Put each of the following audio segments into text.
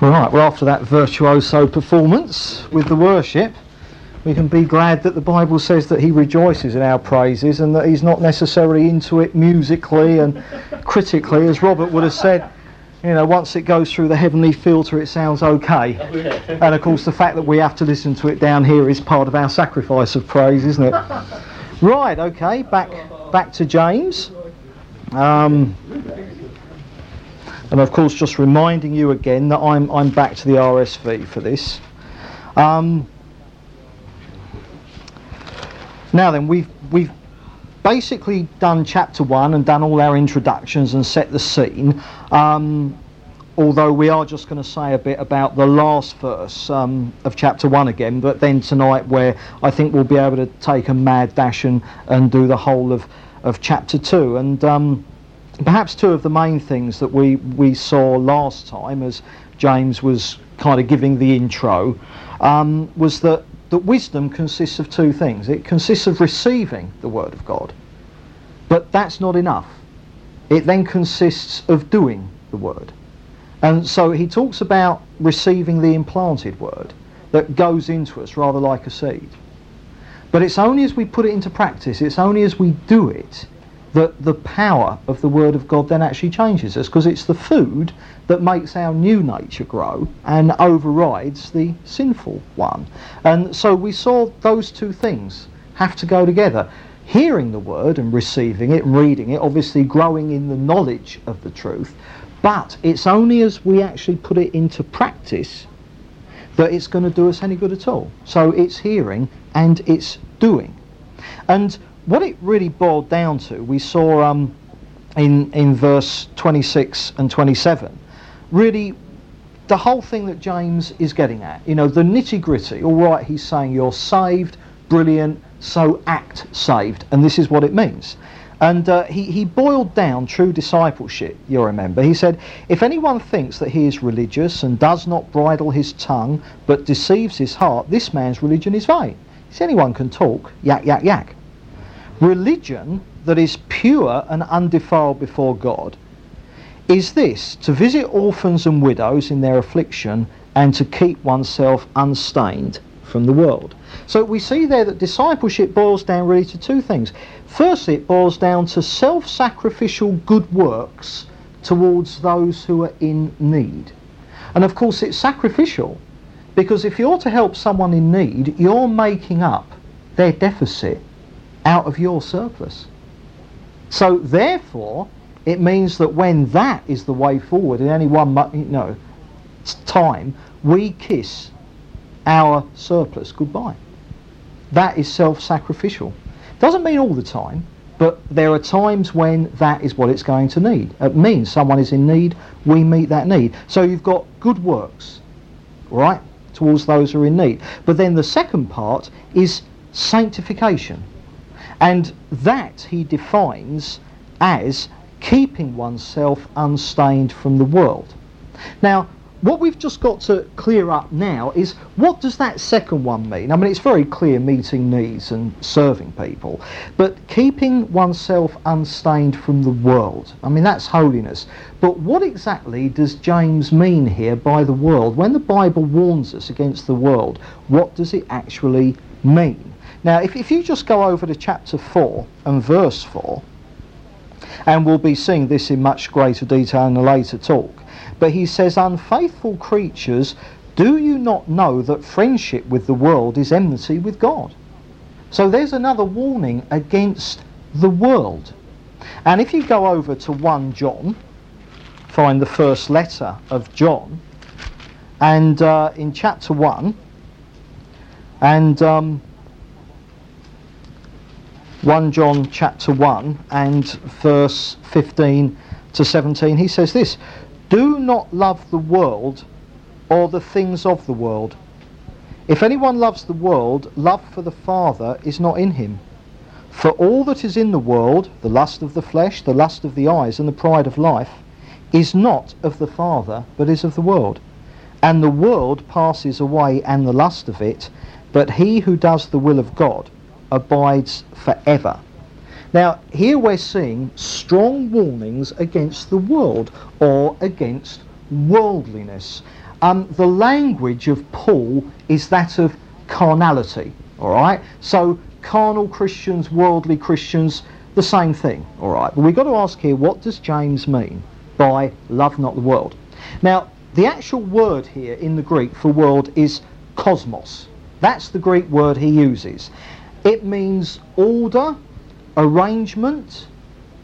Right, well, after that virtuoso performance with the worship, we can be glad that the Bible says that He rejoices in our praises and that He's not necessarily into it musically and critically, as Robert would have said. You know, once it goes through the heavenly filter, it sounds okay. And of course, the fact that we have to listen to it down here is part of our sacrifice of praise, isn't it? Right, okay, back back to James. Um, and of course, just reminding you again that I'm, I'm back to the RSV for this. Um, now then, we've, we've basically done chapter one and done all our introductions and set the scene. Um, although we are just going to say a bit about the last verse um, of chapter one again, but then tonight, where I think we'll be able to take a mad dash and, and do the whole of, of chapter two. And um, perhaps two of the main things that we, we saw last time as James was kind of giving the intro um, was that, that wisdom consists of two things. It consists of receiving the Word of God, but that's not enough. It then consists of doing the Word. And so he talks about receiving the implanted Word that goes into us rather like a seed. But it's only as we put it into practice, it's only as we do it that the power of the Word of God then actually changes us because it's the food that makes our new nature grow and overrides the sinful one. And so we saw those two things have to go together. Hearing the Word and receiving it and reading it, obviously growing in the knowledge of the truth, but it's only as we actually put it into practice that it's going to do us any good at all. So it's hearing and it's doing. And what it really boiled down to, we saw um, in, in verse 26 and 27, really the whole thing that James is getting at. You know, the nitty gritty. All right, he's saying you're saved, brilliant, so act saved. And this is what it means. And uh, he, he boiled down true discipleship, you'll remember. He said, If anyone thinks that he is religious and does not bridle his tongue but deceives his heart, this man's religion is vain. Said, Anyone can talk, yak, yak, yak. Religion that is pure and undefiled before God is this to visit orphans and widows in their affliction and to keep oneself unstained from the world. So we see there that discipleship boils down really to two things. Firstly, it boils down to self sacrificial good works towards those who are in need. And of course, it's sacrificial because if you're to help someone in need, you're making up their deficit out of your surplus. So therefore, it means that when that is the way forward in any one you know, time, we kiss our surplus goodbye. That is self-sacrificial. Doesn't mean all the time, but there are times when that is what it's going to need. It means someone is in need, we meet that need. So you've got good works, right, towards those who are in need. But then the second part is sanctification. And that he defines as keeping oneself unstained from the world. Now, what we've just got to clear up now is what does that second one mean? I mean, it's very clear meeting needs and serving people, but keeping oneself unstained from the world. I mean, that's holiness. But what exactly does James mean here by the world? When the Bible warns us against the world, what does it actually mean? Now, if, if you just go over to chapter 4 and verse 4, and we'll be seeing this in much greater detail in a later talk, but he says, Unfaithful creatures, do you not know that friendship with the world is enmity with God? So there's another warning against the world. And if you go over to 1 John, find the first letter of John, and uh, in chapter 1, and um, 1 John chapter 1 and verse 15 to 17, he says this Do not love the world or the things of the world. If anyone loves the world, love for the Father is not in him. For all that is in the world, the lust of the flesh, the lust of the eyes, and the pride of life, is not of the Father, but is of the world. And the world passes away and the lust of it, but he who does the will of God abides forever. Now, here we're seeing strong warnings against the world or against worldliness. Um, the language of Paul is that of carnality, all right? So carnal Christians, worldly Christians, the same thing, all right? But we've got to ask here, what does James mean by love not the world? Now, the actual word here in the Greek for world is cosmos. That's the Greek word he uses. It means order, arrangement,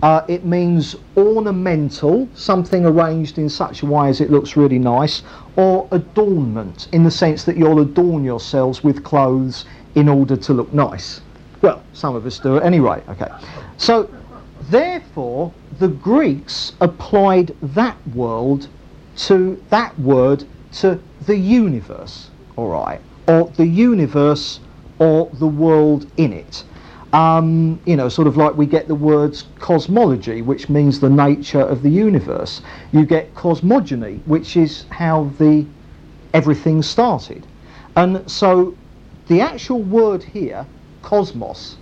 uh, it means ornamental, something arranged in such a way as it looks really nice, or adornment, in the sense that you'll adorn yourselves with clothes in order to look nice. Well, some of us do it anyway, okay. So, therefore, the Greeks applied that world to that word to the universe, all right, or the universe or the world in it. Um, you know, sort of like we get the words cosmology, which means the nature of the universe. You get cosmogony, which is how the everything started. And so the actual word here, cosmos,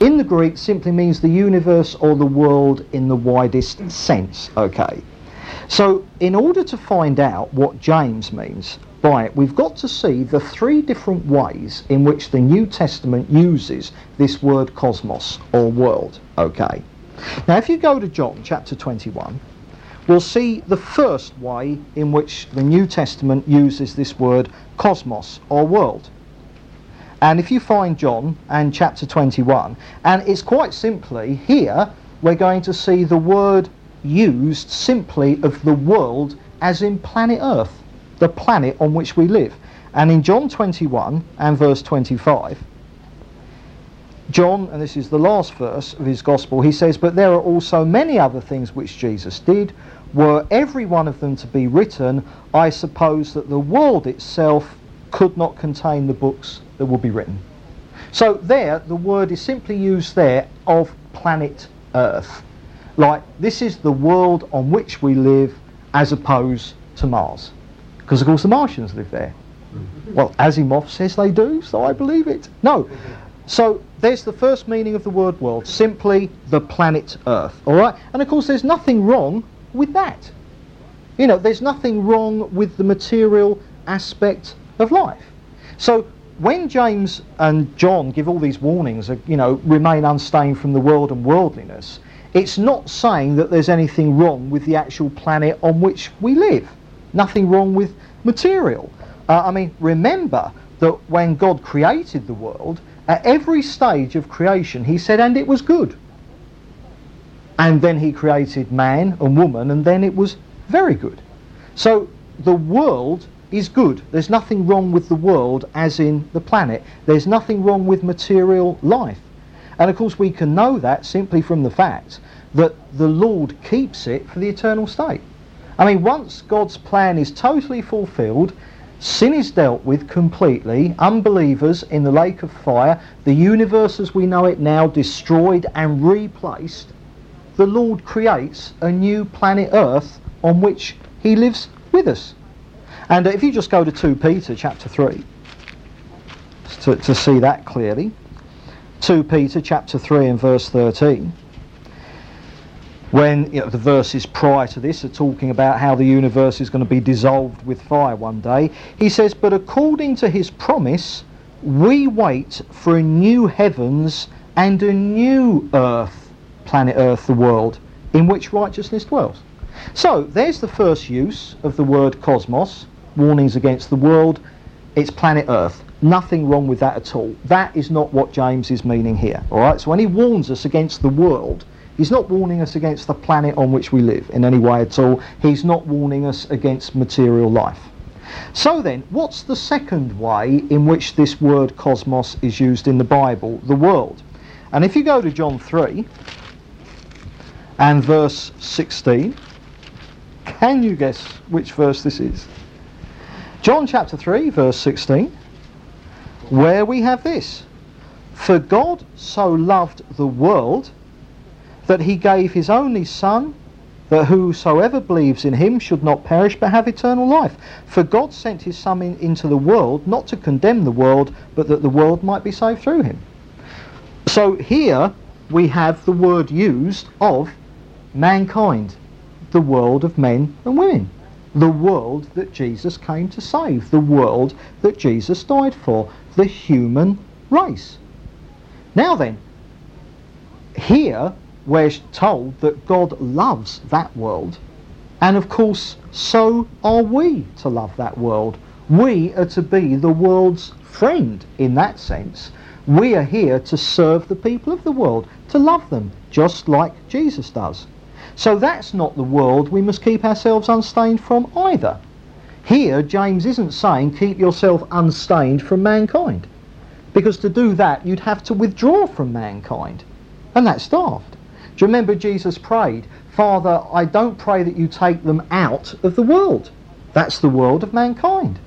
in the Greek simply means the universe or the world in the widest sense, okay? So in order to find out what James means, by it, we've got to see the three different ways in which the New Testament uses this word cosmos or world. Okay. Now, if you go to John chapter 21, we'll see the first way in which the New Testament uses this word cosmos or world. And if you find John and chapter 21, and it's quite simply here, we're going to see the word used simply of the world as in planet Earth the planet on which we live. And in John 21 and verse 25, John, and this is the last verse of his gospel, he says, But there are also many other things which Jesus did. Were every one of them to be written, I suppose that the world itself could not contain the books that would be written. So there, the word is simply used there of planet Earth. Like, this is the world on which we live as opposed to Mars. Because, of course, the Martians live there. Well, Asimov says they do, so I believe it. No. So there's the first meaning of the word world, simply the planet Earth. All right? And of course, there's nothing wrong with that. You know, there's nothing wrong with the material aspect of life. So when James and John give all these warnings, of, you know, remain unstained from the world and worldliness, it's not saying that there's anything wrong with the actual planet on which we live nothing wrong with material. Uh, I mean, remember that when God created the world, at every stage of creation, he said, and it was good. And then he created man and woman, and then it was very good. So the world is good. There's nothing wrong with the world as in the planet. There's nothing wrong with material life. And of course, we can know that simply from the fact that the Lord keeps it for the eternal state. I mean, once God's plan is totally fulfilled, sin is dealt with completely, unbelievers in the lake of fire, the universe as we know it now destroyed and replaced, the Lord creates a new planet Earth on which he lives with us. And if you just go to 2 Peter chapter 3 to, to see that clearly, 2 Peter chapter 3 and verse 13 when you know, the verses prior to this are talking about how the universe is going to be dissolved with fire one day, he says, But according to his promise, we wait for a new heavens and a new earth, planet Earth, the world, in which righteousness dwells. So there's the first use of the word cosmos, warnings against the world. It's planet Earth. Nothing wrong with that at all. That is not what James is meaning here. All right. So when he warns us against the world, He's not warning us against the planet on which we live in any way at all. He's not warning us against material life. So then, what's the second way in which this word cosmos is used in the Bible, the world? And if you go to John 3 and verse 16, can you guess which verse this is? John chapter 3, verse 16, where we have this For God so loved the world that he gave his only Son, that whosoever believes in him should not perish but have eternal life. For God sent his Son in, into the world not to condemn the world, but that the world might be saved through him. So here we have the word used of mankind, the world of men and women. the world that Jesus came to save, the world that Jesus died for, the human race. Now then, here we're told that God loves that world, and of course, so are we to love that world. We are to be the world's friend in that sense. We are here to serve the people of the world, to love them, just like Jesus does. So that's not the world we must keep ourselves unstained from either. Here, James isn't saying keep yourself unstained from mankind. Because to do that, you'd have to withdraw from mankind. And that's daft. Do you remember Jesus prayed, Father, I don't pray that you take them out of the world. That's the world of mankind.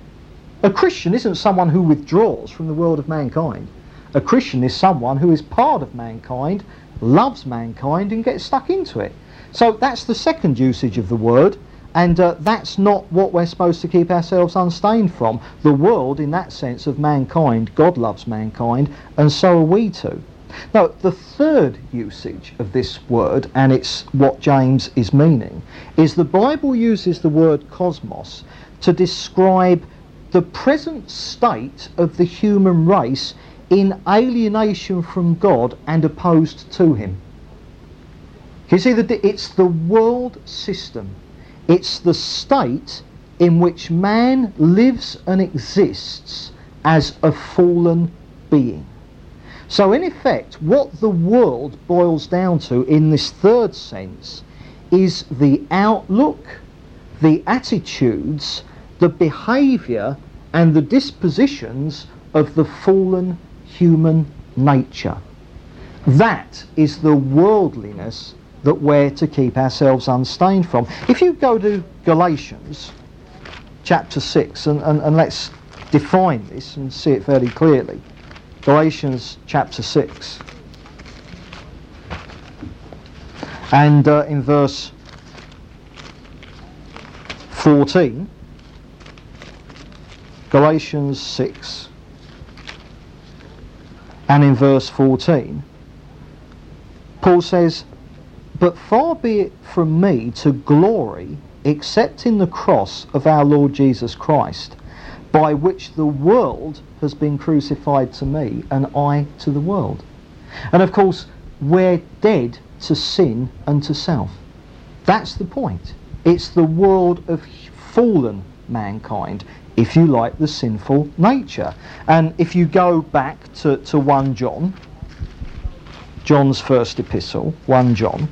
A Christian isn't someone who withdraws from the world of mankind. A Christian is someone who is part of mankind, loves mankind, and gets stuck into it. So that's the second usage of the word, and uh, that's not what we're supposed to keep ourselves unstained from. The world, in that sense of mankind, God loves mankind, and so are we too. Now, the third usage of this word, and it's what James is meaning, is the Bible uses the word cosmos to describe the present state of the human race in alienation from God and opposed to Him. You see it's the world system. It's the state in which man lives and exists as a fallen being. So in effect, what the world boils down to in this third sense is the outlook, the attitudes, the behaviour and the dispositions of the fallen human nature. That is the worldliness that we're to keep ourselves unstained from. If you go to Galatians chapter 6, and, and, and let's define this and see it fairly clearly. Galatians chapter 6. And uh, in verse 14, Galatians 6, and in verse 14, Paul says, but far be it from me to glory except in the cross of our Lord Jesus Christ, by which the world has been crucified to me and I to the world. And of course, we're dead to sin and to self. That's the point. It's the world of fallen mankind, if you like, the sinful nature. And if you go back to, to 1 John, John's first epistle, 1 John,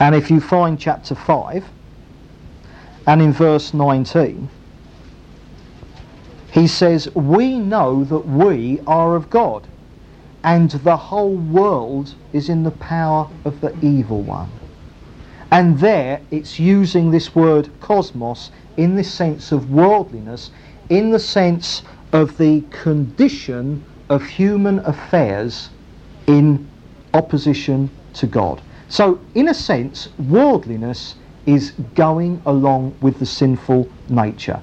and if you find chapter 5, and in verse 19, he says, We know that we are of God, and the whole world is in the power of the evil one. And there it's using this word cosmos in the sense of worldliness, in the sense of the condition of human affairs in opposition to God. So, in a sense, worldliness is going along with the sinful nature.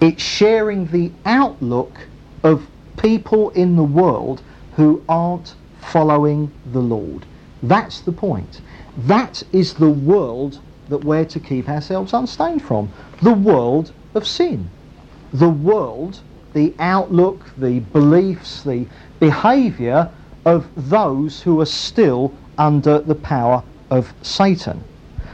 It's sharing the outlook of people in the world who aren't following the Lord. That's the point. That is the world that we're to keep ourselves unstained from. The world of sin. The world, the outlook, the beliefs, the behaviour of those who are still under the power of Satan.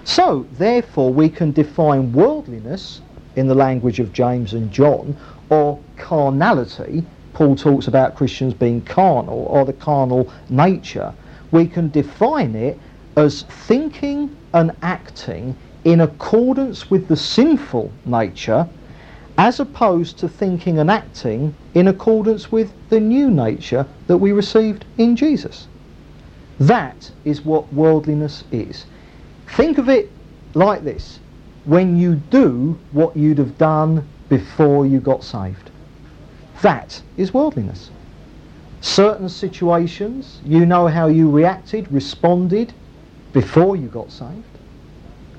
So, therefore, we can define worldliness in the language of James and John, or carnality. Paul talks about Christians being carnal, or the carnal nature. We can define it as thinking and acting in accordance with the sinful nature, as opposed to thinking and acting in accordance with the new nature that we received in Jesus. That is what worldliness is. Think of it like this when you do what you'd have done before you got saved. That is worldliness. Certain situations, you know how you reacted, responded before you got saved.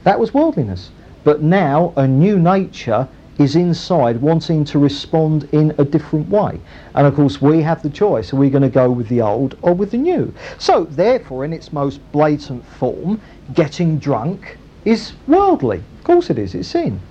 That was worldliness. But now a new nature is inside wanting to respond in a different way. And of course, we have the choice. Are we going to go with the old or with the new? So, therefore, in its most blatant form, getting drunk is worldly. Of course it is, it's sin.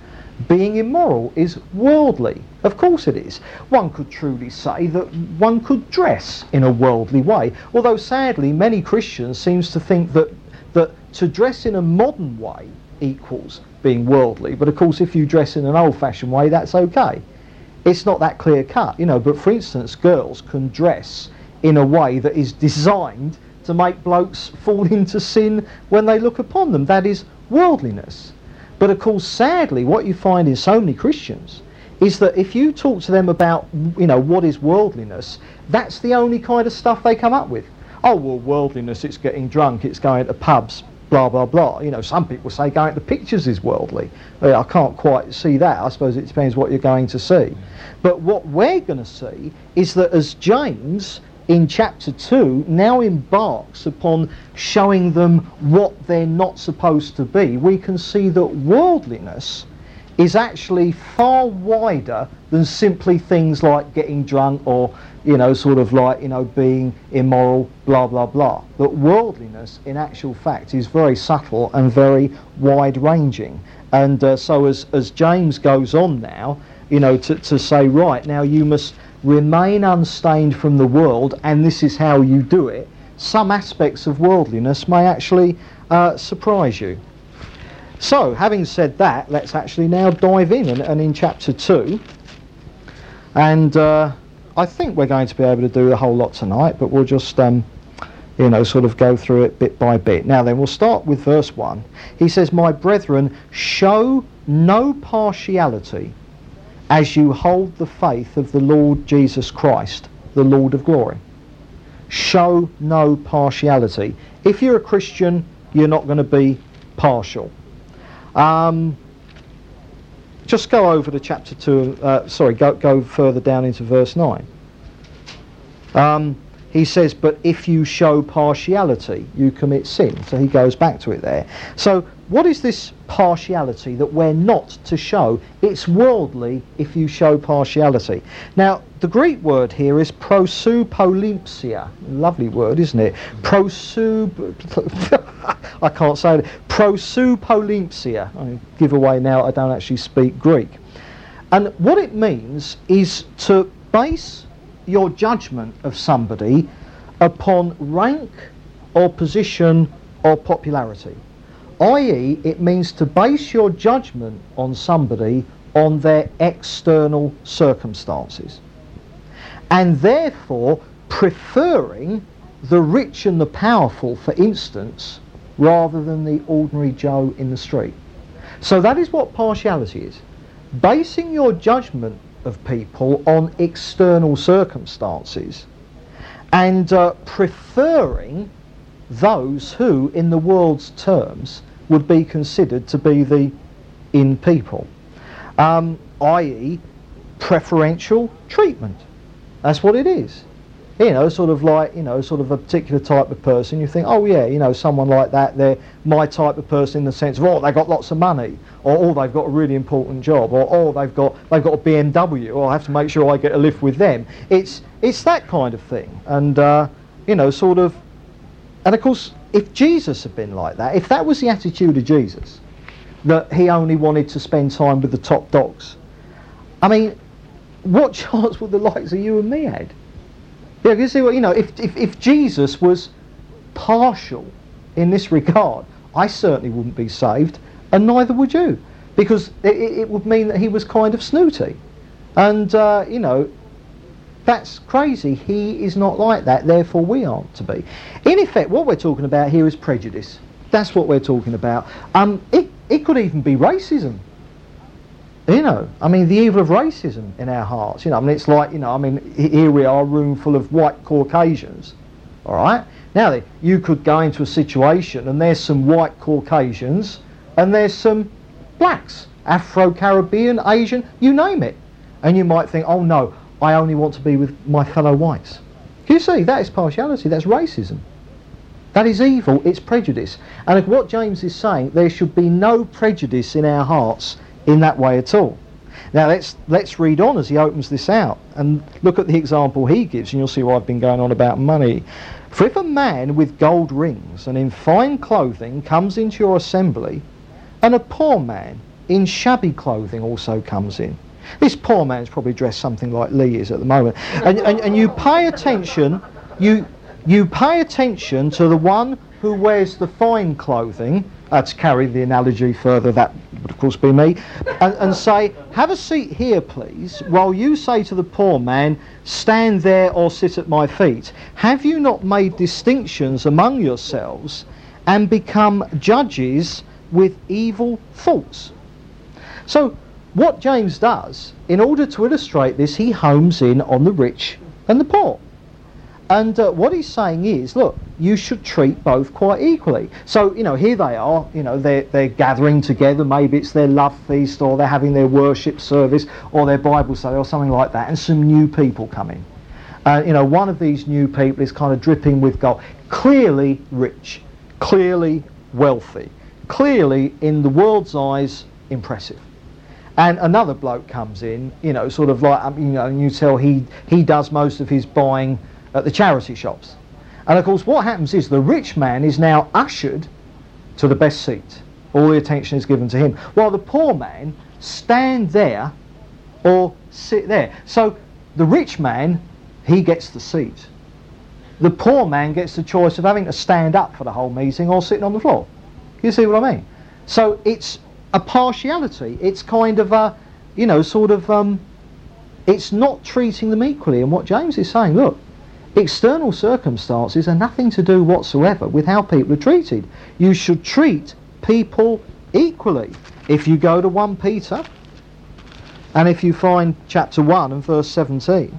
Being immoral is worldly. Of course it is. One could truly say that one could dress in a worldly way, although sadly many Christians seems to think that, that to dress in a modern way equals being worldly. But of course if you dress in an old-fashioned way, that's okay. It's not that clear cut, you know, but for instance, girls can dress in a way that is designed to make blokes fall into sin when they look upon them. That is worldliness. But of course, sadly, what you find in so many Christians is that if you talk to them about, you know, what is worldliness, that's the only kind of stuff they come up with. Oh, well, worldliness, it's getting drunk, it's going to pubs, blah, blah, blah. You know, some people say going to pictures is worldly. Uh, I can't quite see that. I suppose it depends what you're going to see. But what we're going to see is that as James in chapter 2 now embarks upon showing them what they're not supposed to be, we can see that worldliness is actually far wider than simply things like getting drunk or, you know, sort of like, you know, being immoral, blah, blah, blah. That worldliness, in actual fact, is very subtle and very wide ranging. And uh, so as, as James goes on now, you know, to, to say, right, now you must remain unstained from the world, and this is how you do it, some aspects of worldliness may actually uh, surprise you. So, having said that, let's actually now dive in, and, and in chapter 2, and uh, I think we're going to be able to do a whole lot tonight, but we'll just, um, you know, sort of go through it bit by bit. Now then, we'll start with verse 1. He says, My brethren, show no partiality as you hold the faith of the Lord Jesus Christ, the Lord of glory. Show no partiality. If you're a Christian, you're not going to be partial. Um, just go over to chapter 2, uh, sorry, go, go further down into verse 9. Um, he says, but if you show partiality, you commit sin. So he goes back to it there. So what is this partiality that we're not to show? It's worldly if you show partiality. Now, the Greek word here is prosupolimpsia. Lovely word, isn't it? Prosup... I can't say it. Prosupolimpsia. I give away now I don't actually speak Greek. And what it means is to base your judgment of somebody upon rank or position or popularity. I.e., it means to base your judgment on somebody on their external circumstances. And therefore, preferring the rich and the powerful, for instance, rather than the ordinary Joe in the street. So that is what partiality is. Basing your judgment of people on external circumstances and uh, preferring those who, in the world's terms, would be considered to be the in people, um, i.e., preferential treatment. That's what it is. You know, sort of like, you know, sort of a particular type of person, you think, oh yeah, you know, someone like that, they're my type of person in the sense of, oh, they've got lots of money, or oh, they've got a really important job, or oh, they've got they've got a BMW, or I have to make sure I get a lift with them. It's it's that kind of thing, and uh, you know, sort of, and of course, if Jesus had been like that, if that was the attitude of Jesus, that he only wanted to spend time with the top dogs, I mean, what chance would the likes of you and me had? Yeah, you see what you know. If, if if Jesus was partial in this regard, I certainly wouldn't be saved, and neither would you, because it, it would mean that he was kind of snooty, and uh, you know, that's crazy. He is not like that. Therefore, we aren't to be. In effect, what we're talking about here is prejudice. That's what we're talking about. Um, it it could even be racism. You know, I mean, the evil of racism in our hearts. You know, I mean, it's like, you know, I mean, here we are, a room full of white Caucasians. All right. Now, you could go into a situation and there's some white Caucasians and there's some blacks, Afro-Caribbean, Asian, you name it. And you might think, oh no, I only want to be with my fellow whites. You see, that is partiality, that's racism. That is evil, it's prejudice. And what James is saying, there should be no prejudice in our hearts in that way at all. Now let's let's read on as he opens this out and look at the example he gives, and you'll see why I've been going on about money. For if a man with gold rings and in fine clothing comes into your assembly, and a poor man in shabby clothing also comes in. This poor man's probably dressed something like Lee is at the moment. And, and, and you pay attention, you, you pay attention to the one who wears the fine clothing, uh, to carry the analogy further, that would of course be me, and, and say, have a seat here please, while you say to the poor man, stand there or sit at my feet. Have you not made distinctions among yourselves and become judges with evil thoughts? So what James does, in order to illustrate this, he homes in on the rich and the poor. And uh, what he's saying is, look, you should treat both quite equally. So, you know, here they are, you know, they're, they're gathering together. Maybe it's their love feast or they're having their worship service or their Bible study or something like that. And some new people come in. Uh, you know, one of these new people is kind of dripping with gold. Clearly rich, clearly wealthy, clearly, in the world's eyes, impressive and another bloke comes in, you know, sort of like, um, you know, and you tell he, he does most of his buying at the charity shops. And of course, what happens is the rich man is now ushered to the best seat. All the attention is given to him, while the poor man stand there or sit there. So the rich man, he gets the seat. The poor man gets the choice of having to stand up for the whole meeting or sitting on the floor. You see what I mean? So it's a partiality. It's kind of a, you know, sort of, um, it's not treating them equally. And what James is saying, look, external circumstances are nothing to do whatsoever with how people are treated. You should treat people equally. If you go to 1 Peter, and if you find chapter 1 and verse 17,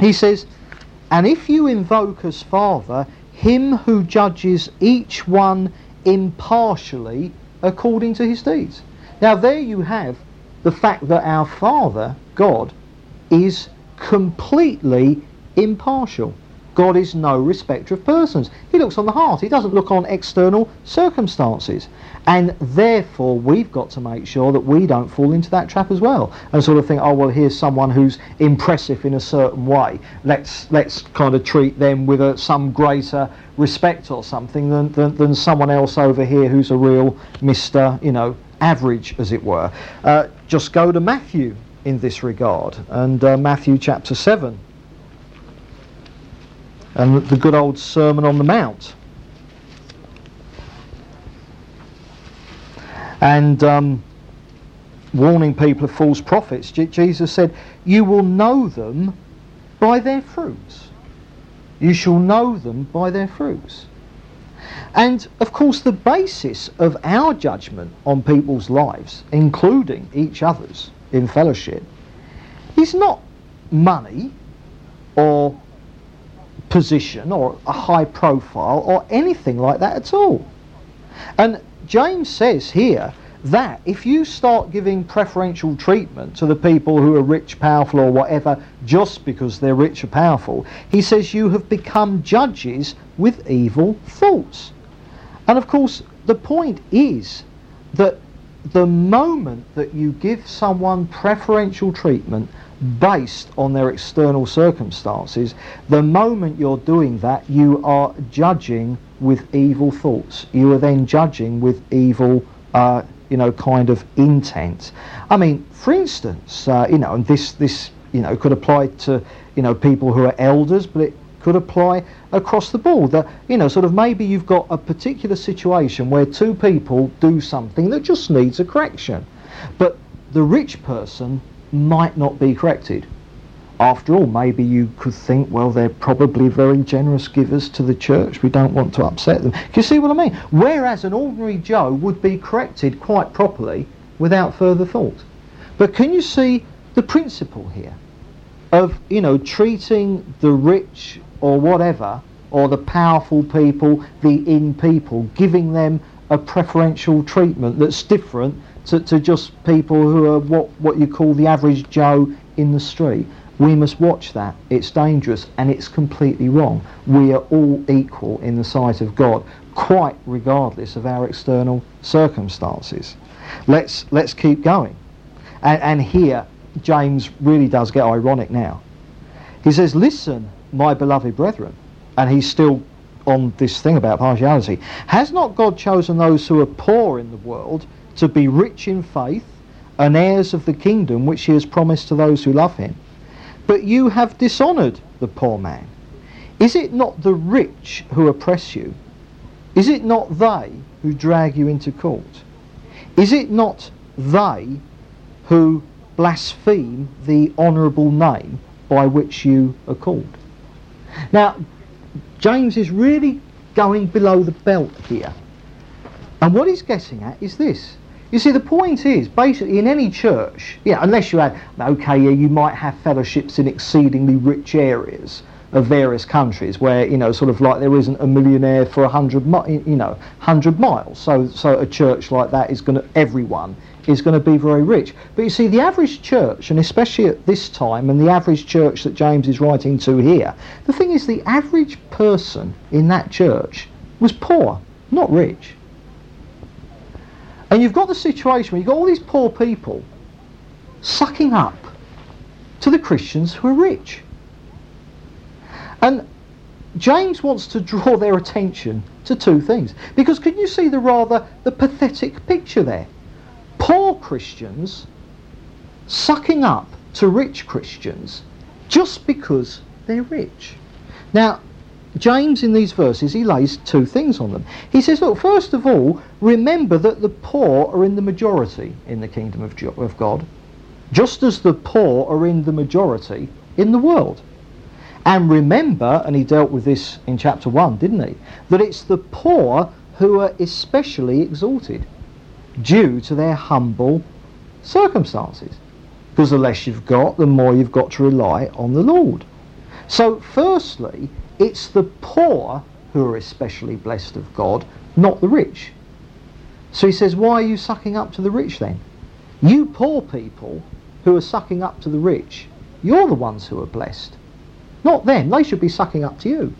he says, And if you invoke as Father him who judges each one impartially according to his deeds. Now, there you have the fact that our Father, God, is completely impartial. God is no respecter of persons. He looks on the heart. He doesn't look on external circumstances. And therefore, we've got to make sure that we don't fall into that trap as well and sort of think, oh, well, here's someone who's impressive in a certain way. Let's, let's kind of treat them with a, some greater respect or something than, than, than someone else over here who's a real Mr., you know, average, as it were. Uh, just go to Matthew in this regard. And uh, Matthew chapter 7 and the good old Sermon on the Mount. And um, warning people of false prophets, Jesus said, You will know them by their fruits. You shall know them by their fruits. And of course, the basis of our judgment on people's lives, including each other's in fellowship, is not money or position or a high profile or anything like that at all. And James says here that if you start giving preferential treatment to the people who are rich, powerful, or whatever just because they're rich or powerful, he says you have become judges with evil thoughts. And of course, the point is that the moment that you give someone preferential treatment based on their external circumstances, the moment you're doing that, you are judging with evil thoughts. You are then judging with evil, uh, you know, kind of intent. I mean, for instance, uh, you know, and this, this, you know, could apply to, you know, people who are elders, but it could apply across the board. That, you know, sort of maybe you've got a particular situation where two people do something that just needs a correction. But the rich person might not be corrected. After all, maybe you could think, well, they're probably very generous givers to the church. We don't want to upset them. Can you see what I mean? Whereas an ordinary Joe would be corrected quite properly without further thought. But can you see the principle here of, you know, treating the rich or whatever, or the powerful people, the in people, giving them a preferential treatment that's different to, to just people who are what, what you call the average Joe in the street. We must watch that. It's dangerous and it's completely wrong. We are all equal in the sight of God, quite regardless of our external circumstances. Let's, let's keep going. And, and here, James really does get ironic now. He says, Listen, my beloved brethren, and he's still on this thing about partiality. Has not God chosen those who are poor in the world to be rich in faith and heirs of the kingdom which he has promised to those who love him. But you have dishonoured the poor man. Is it not the rich who oppress you? Is it not they who drag you into court? Is it not they who blaspheme the honourable name by which you are called? Now, James is really going below the belt here. And what he's getting at is this. You see, the point is, basically, in any church, yeah, unless you had, okay, yeah, you might have fellowships in exceedingly rich areas of various countries where, you know, sort of like there isn't a millionaire for a hundred, mi- you know, hundred miles. So, so a church like that is going to, everyone is going to be very rich. But you see, the average church, and especially at this time, and the average church that James is writing to here, the thing is, the average person in that church was poor, not rich. And you've got the situation where you've got all these poor people sucking up to the Christians who are rich. And James wants to draw their attention to two things. Because can you see the rather the pathetic picture there? Poor Christians sucking up to rich Christians just because they're rich. Now, James, in these verses, he lays two things on them. He says, look, first of all, remember that the poor are in the majority in the kingdom of, of God, just as the poor are in the majority in the world. And remember, and he dealt with this in chapter 1, didn't he? That it's the poor who are especially exalted due to their humble circumstances. Because the less you've got, the more you've got to rely on the Lord. So, firstly, it's the poor who are especially blessed of God, not the rich. So he says, Why are you sucking up to the rich then? You poor people who are sucking up to the rich, you're the ones who are blessed. Not them. They should be sucking up to you.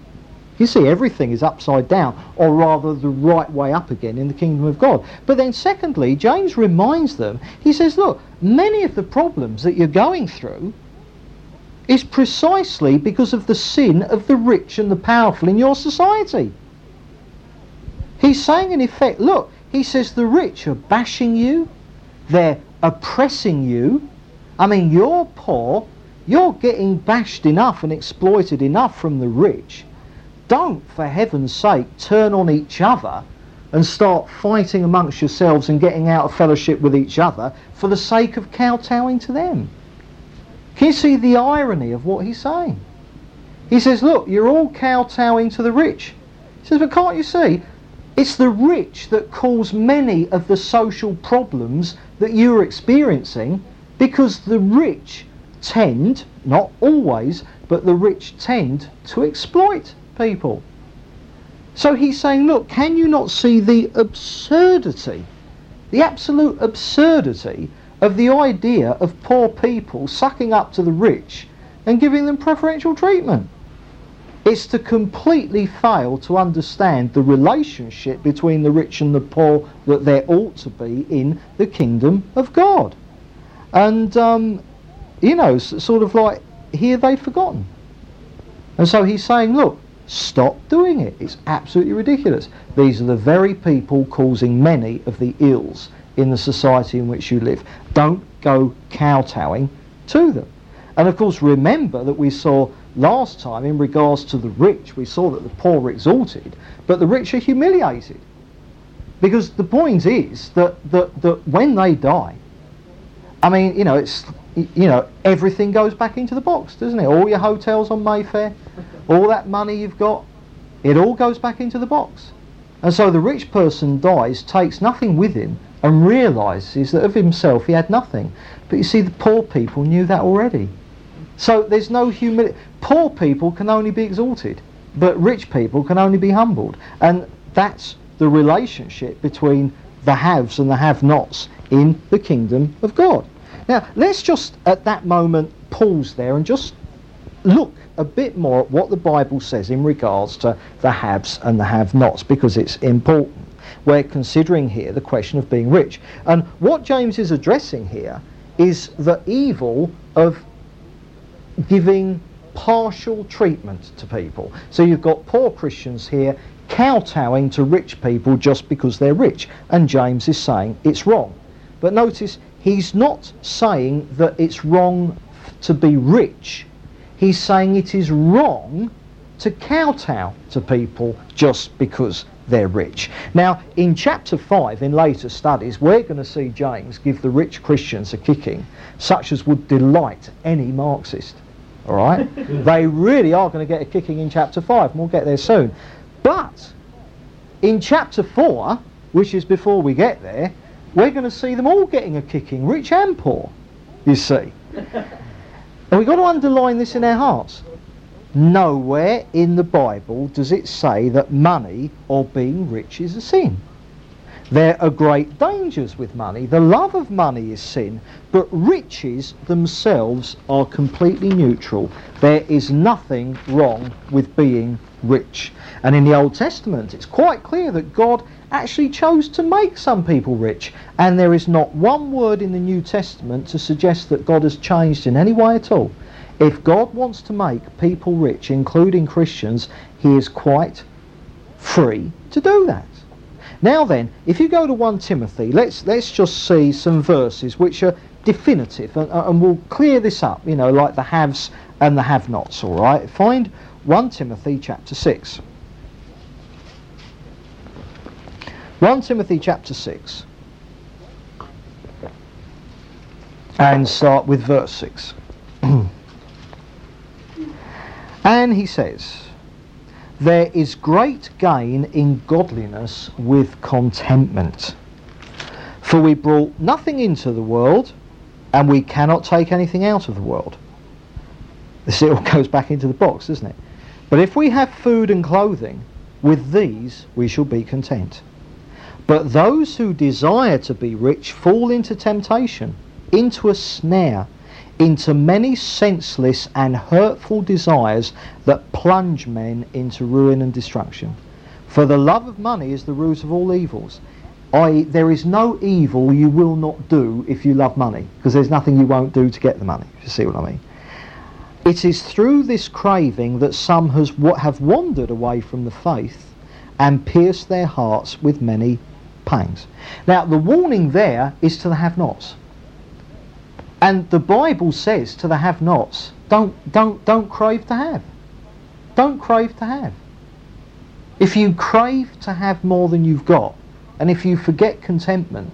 You see, everything is upside down, or rather the right way up again in the kingdom of God. But then, secondly, James reminds them, he says, Look, many of the problems that you're going through is precisely because of the sin of the rich and the powerful in your society. He's saying, in effect, look, he says the rich are bashing you, they're oppressing you. I mean, you're poor, you're getting bashed enough and exploited enough from the rich. Don't, for heaven's sake, turn on each other and start fighting amongst yourselves and getting out of fellowship with each other for the sake of kowtowing to them. Can you see the irony of what he's saying? He says, look, you're all kowtowing to the rich. He says, but can't you see? It's the rich that cause many of the social problems that you're experiencing because the rich tend, not always, but the rich tend to exploit people. So he's saying, look, can you not see the absurdity, the absolute absurdity of the idea of poor people sucking up to the rich and giving them preferential treatment. It's to completely fail to understand the relationship between the rich and the poor that there ought to be in the kingdom of God. And, um, you know, sort of like here they've forgotten. And so he's saying, look, stop doing it. It's absolutely ridiculous. These are the very people causing many of the ills in the society in which you live. Don't go kowtowing to them. And of course, remember that we saw last time in regards to the rich, we saw that the poor are exalted, but the rich are humiliated. Because the point is that, that, that when they die, I mean, you know, it's you know, everything goes back into the box, doesn't it? All your hotels on Mayfair, all that money you've got, it all goes back into the box. And so the rich person dies, takes nothing with him, and realises that of himself he had nothing. But you see, the poor people knew that already. So there's no humility. Poor people can only be exalted, but rich people can only be humbled. And that's the relationship between the haves and the have-nots in the kingdom of God. Now, let's just at that moment pause there and just look a bit more at what the Bible says in regards to the haves and the have-nots because it's important. We're considering here the question of being rich. And what James is addressing here is the evil of giving partial treatment to people. So you've got poor Christians here kowtowing to rich people just because they're rich. And James is saying it's wrong. But notice he's not saying that it's wrong to be rich. He's saying it is wrong to kowtow to people just because they're rich. Now, in chapter 5, in later studies, we're going to see James give the rich Christians a kicking, such as would delight any Marxist. All right? they really are going to get a kicking in chapter 5, and we'll get there soon. But in chapter 4, which is before we get there, we're going to see them all getting a kicking, rich and poor, you see. and we've got to underline this in our hearts. Nowhere in the Bible does it say that money or being rich is a sin. There are great dangers with money. The love of money is sin, but riches themselves are completely neutral. There is nothing wrong with being rich. And in the Old Testament, it's quite clear that God actually chose to make some people rich. And there is not one word in the New Testament to suggest that God has changed in any way at all. If God wants to make people rich, including Christians, he is quite free to do that. Now then, if you go to 1 Timothy, let's, let's just see some verses which are definitive and, uh, and we'll clear this up, you know, like the haves and the have-nots, all right? Find 1 Timothy chapter 6. 1 Timothy chapter 6 and start with verse 6. And he says, There is great gain in godliness with contentment. For we brought nothing into the world, and we cannot take anything out of the world. This all goes back into the box, doesn't it? But if we have food and clothing, with these we shall be content. But those who desire to be rich fall into temptation, into a snare, into many senseless and hurtful desires that plunge men into ruin and destruction. For the love of money is the root of all evils. I, there is no evil you will not do if you love money, because there's nothing you won't do to get the money, you see what I mean. It is through this craving that some has, have wandered away from the faith and pierced their hearts with many pangs. Now, the warning there is to the have-nots. And the Bible says to the have-nots, don't, don't, don't crave to have. Don't crave to have. If you crave to have more than you've got, and if you forget contentment,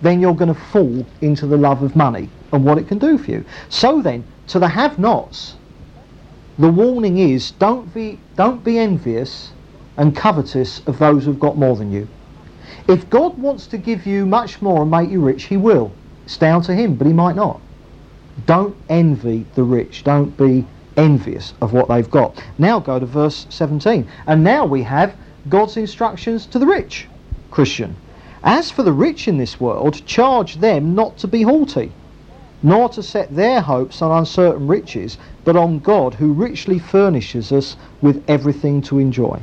then you're going to fall into the love of money and what it can do for you. So then, to the have-nots, the warning is don't be, don't be envious and covetous of those who've got more than you. If God wants to give you much more and make you rich, he will. It's down to him, but he might not. Don't envy the rich. Don't be envious of what they've got. Now go to verse 17. And now we have God's instructions to the rich Christian. As for the rich in this world, charge them not to be haughty, nor to set their hopes on uncertain riches, but on God who richly furnishes us with everything to enjoy.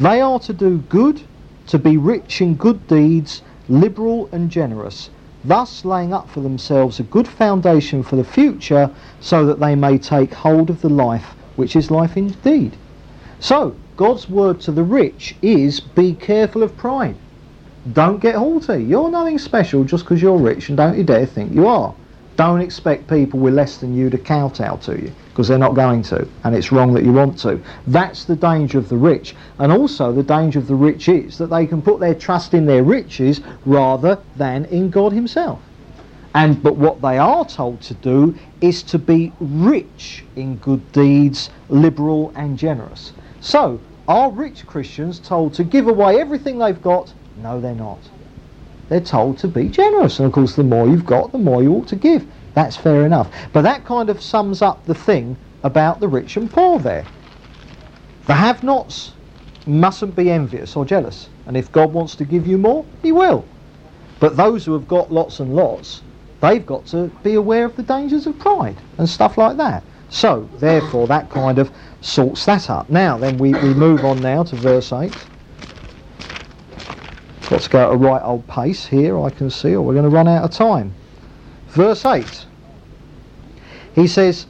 They are to do good, to be rich in good deeds, liberal and generous, thus laying up for themselves a good foundation for the future so that they may take hold of the life which is life indeed. So, God's word to the rich is be careful of pride. Don't get haughty. You're nothing special just because you're rich and don't you dare think you are. Don't expect people with less than you to kowtow to you because they're not going to, and it's wrong that you want to. That's the danger of the rich. And also, the danger of the rich is that they can put their trust in their riches rather than in God Himself. And but what they are told to do is to be rich in good deeds, liberal and generous. So, are rich Christians told to give away everything they've got? No, they're not they're told to be generous. And of course, the more you've got, the more you ought to give. That's fair enough. But that kind of sums up the thing about the rich and poor there. The have nots mustn't be envious or jealous. And if God wants to give you more, He will. But those who have got lots and lots, they've got to be aware of the dangers of pride and stuff like that. So, therefore, that kind of sorts that up. Now, then, we, we move on now to verse 8. Got to go at a right old pace here, I can see, or we're going to run out of time. Verse 8. He says,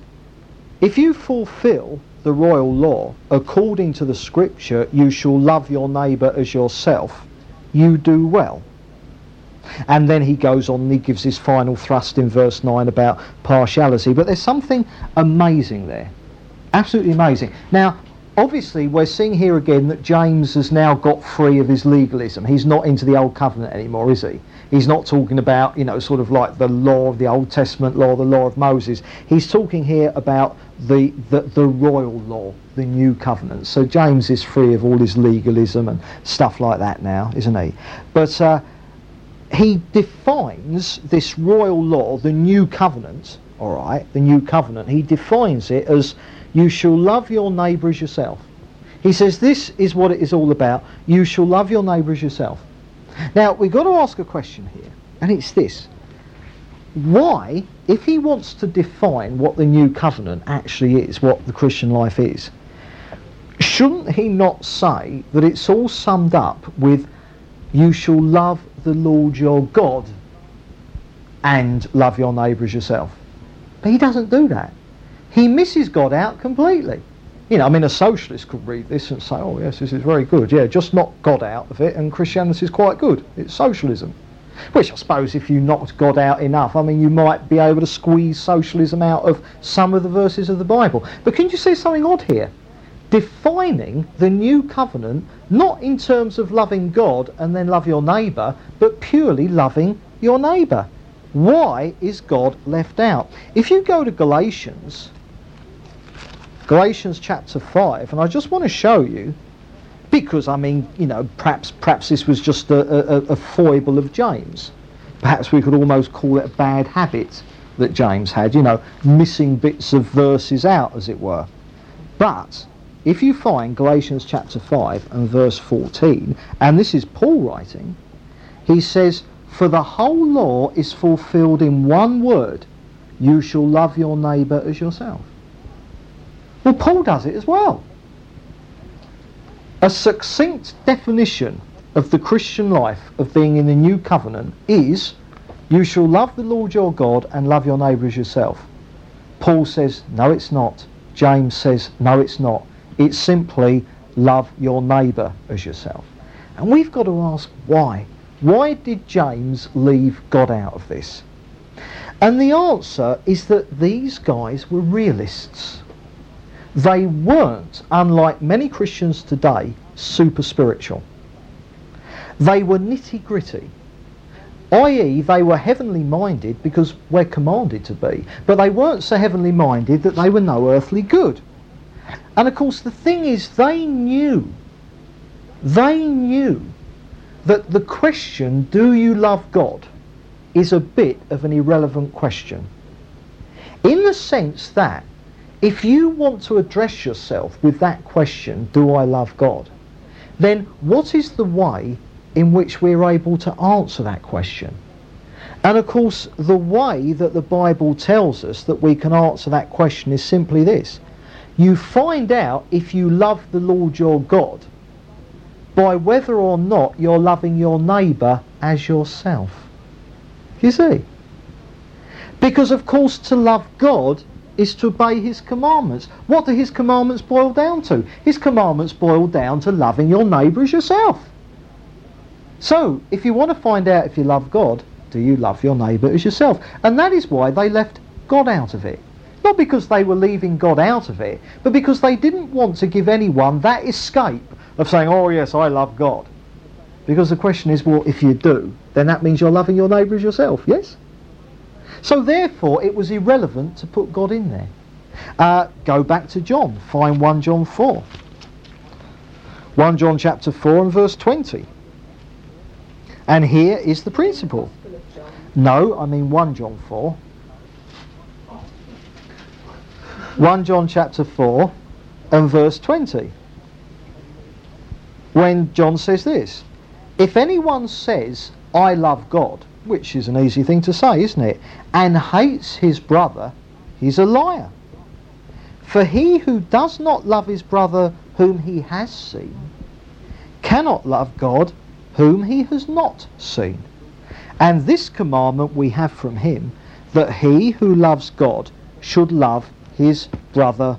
If you fulfill the royal law, according to the scripture, you shall love your neighbour as yourself, you do well. And then he goes on and he gives his final thrust in verse 9 about partiality. But there's something amazing there. Absolutely amazing. Now, obviously, we're seeing here again that James has now got free of his legalism. He's not into the Old Covenant anymore, is he? He's not talking about, you know, sort of like the law of the Old Testament law, the law of Moses. He's talking here about the, the, the royal law, the new covenant. So James is free of all his legalism and stuff like that now, isn't he? But uh, he defines this royal law, the new covenant, all right, the new covenant, he defines it as you shall love your neighbour as yourself. He says this is what it is all about. You shall love your neighbour as yourself. Now, we've got to ask a question here, and it's this. Why, if he wants to define what the new covenant actually is, what the Christian life is, shouldn't he not say that it's all summed up with you shall love the Lord your God and love your neighbour as yourself? But he doesn't do that. He misses God out completely. You know, I mean, a socialist could read this and say, oh, yes, this is very good. Yeah, just knock God out of it, and Christianity is quite good. It's socialism. Which I suppose if you knocked God out enough, I mean, you might be able to squeeze socialism out of some of the verses of the Bible. But can you see something odd here? Defining the new covenant not in terms of loving God and then love your neighbour, but purely loving your neighbour. Why is God left out? If you go to Galatians, Galatians chapter 5, and I just want to show you, because I mean, you know, perhaps perhaps this was just a, a, a foible of James. Perhaps we could almost call it a bad habit that James had, you know, missing bits of verses out, as it were. But if you find Galatians chapter 5 and verse 14, and this is Paul writing, he says, For the whole law is fulfilled in one word, you shall love your neighbour as yourself. Well, Paul does it as well. A succinct definition of the Christian life of being in the new covenant is you shall love the Lord your God and love your neighbour as yourself. Paul says, no, it's not. James says, no, it's not. It's simply love your neighbour as yourself. And we've got to ask why. Why did James leave God out of this? And the answer is that these guys were realists. They weren't, unlike many Christians today, super spiritual. They were nitty gritty, i.e., they were heavenly minded because we're commanded to be, but they weren't so heavenly minded that they were no earthly good. And of course, the thing is, they knew, they knew that the question, do you love God, is a bit of an irrelevant question. In the sense that if you want to address yourself with that question, do I love God? Then what is the way in which we're able to answer that question? And of course, the way that the Bible tells us that we can answer that question is simply this. You find out if you love the Lord your God by whether or not you're loving your neighbour as yourself. You see? Because of course to love God is to obey his commandments. What do his commandments boil down to? His commandments boil down to loving your neighbour as yourself. So, if you want to find out if you love God, do you love your neighbour as yourself? And that is why they left God out of it. Not because they were leaving God out of it, but because they didn't want to give anyone that escape of saying, oh yes, I love God. Because the question is, well, if you do, then that means you're loving your neighbour as yourself, yes? So therefore, it was irrelevant to put God in there. Uh, go back to John. Find 1 John 4. 1 John chapter 4 and verse 20. And here is the principle. No, I mean 1 John 4. 1 John chapter 4 and verse 20. When John says this, if anyone says, I love God, which is an easy thing to say, isn't it? And hates his brother, he's a liar. For he who does not love his brother whom he has seen cannot love God whom he has not seen. And this commandment we have from him, that he who loves God should love his brother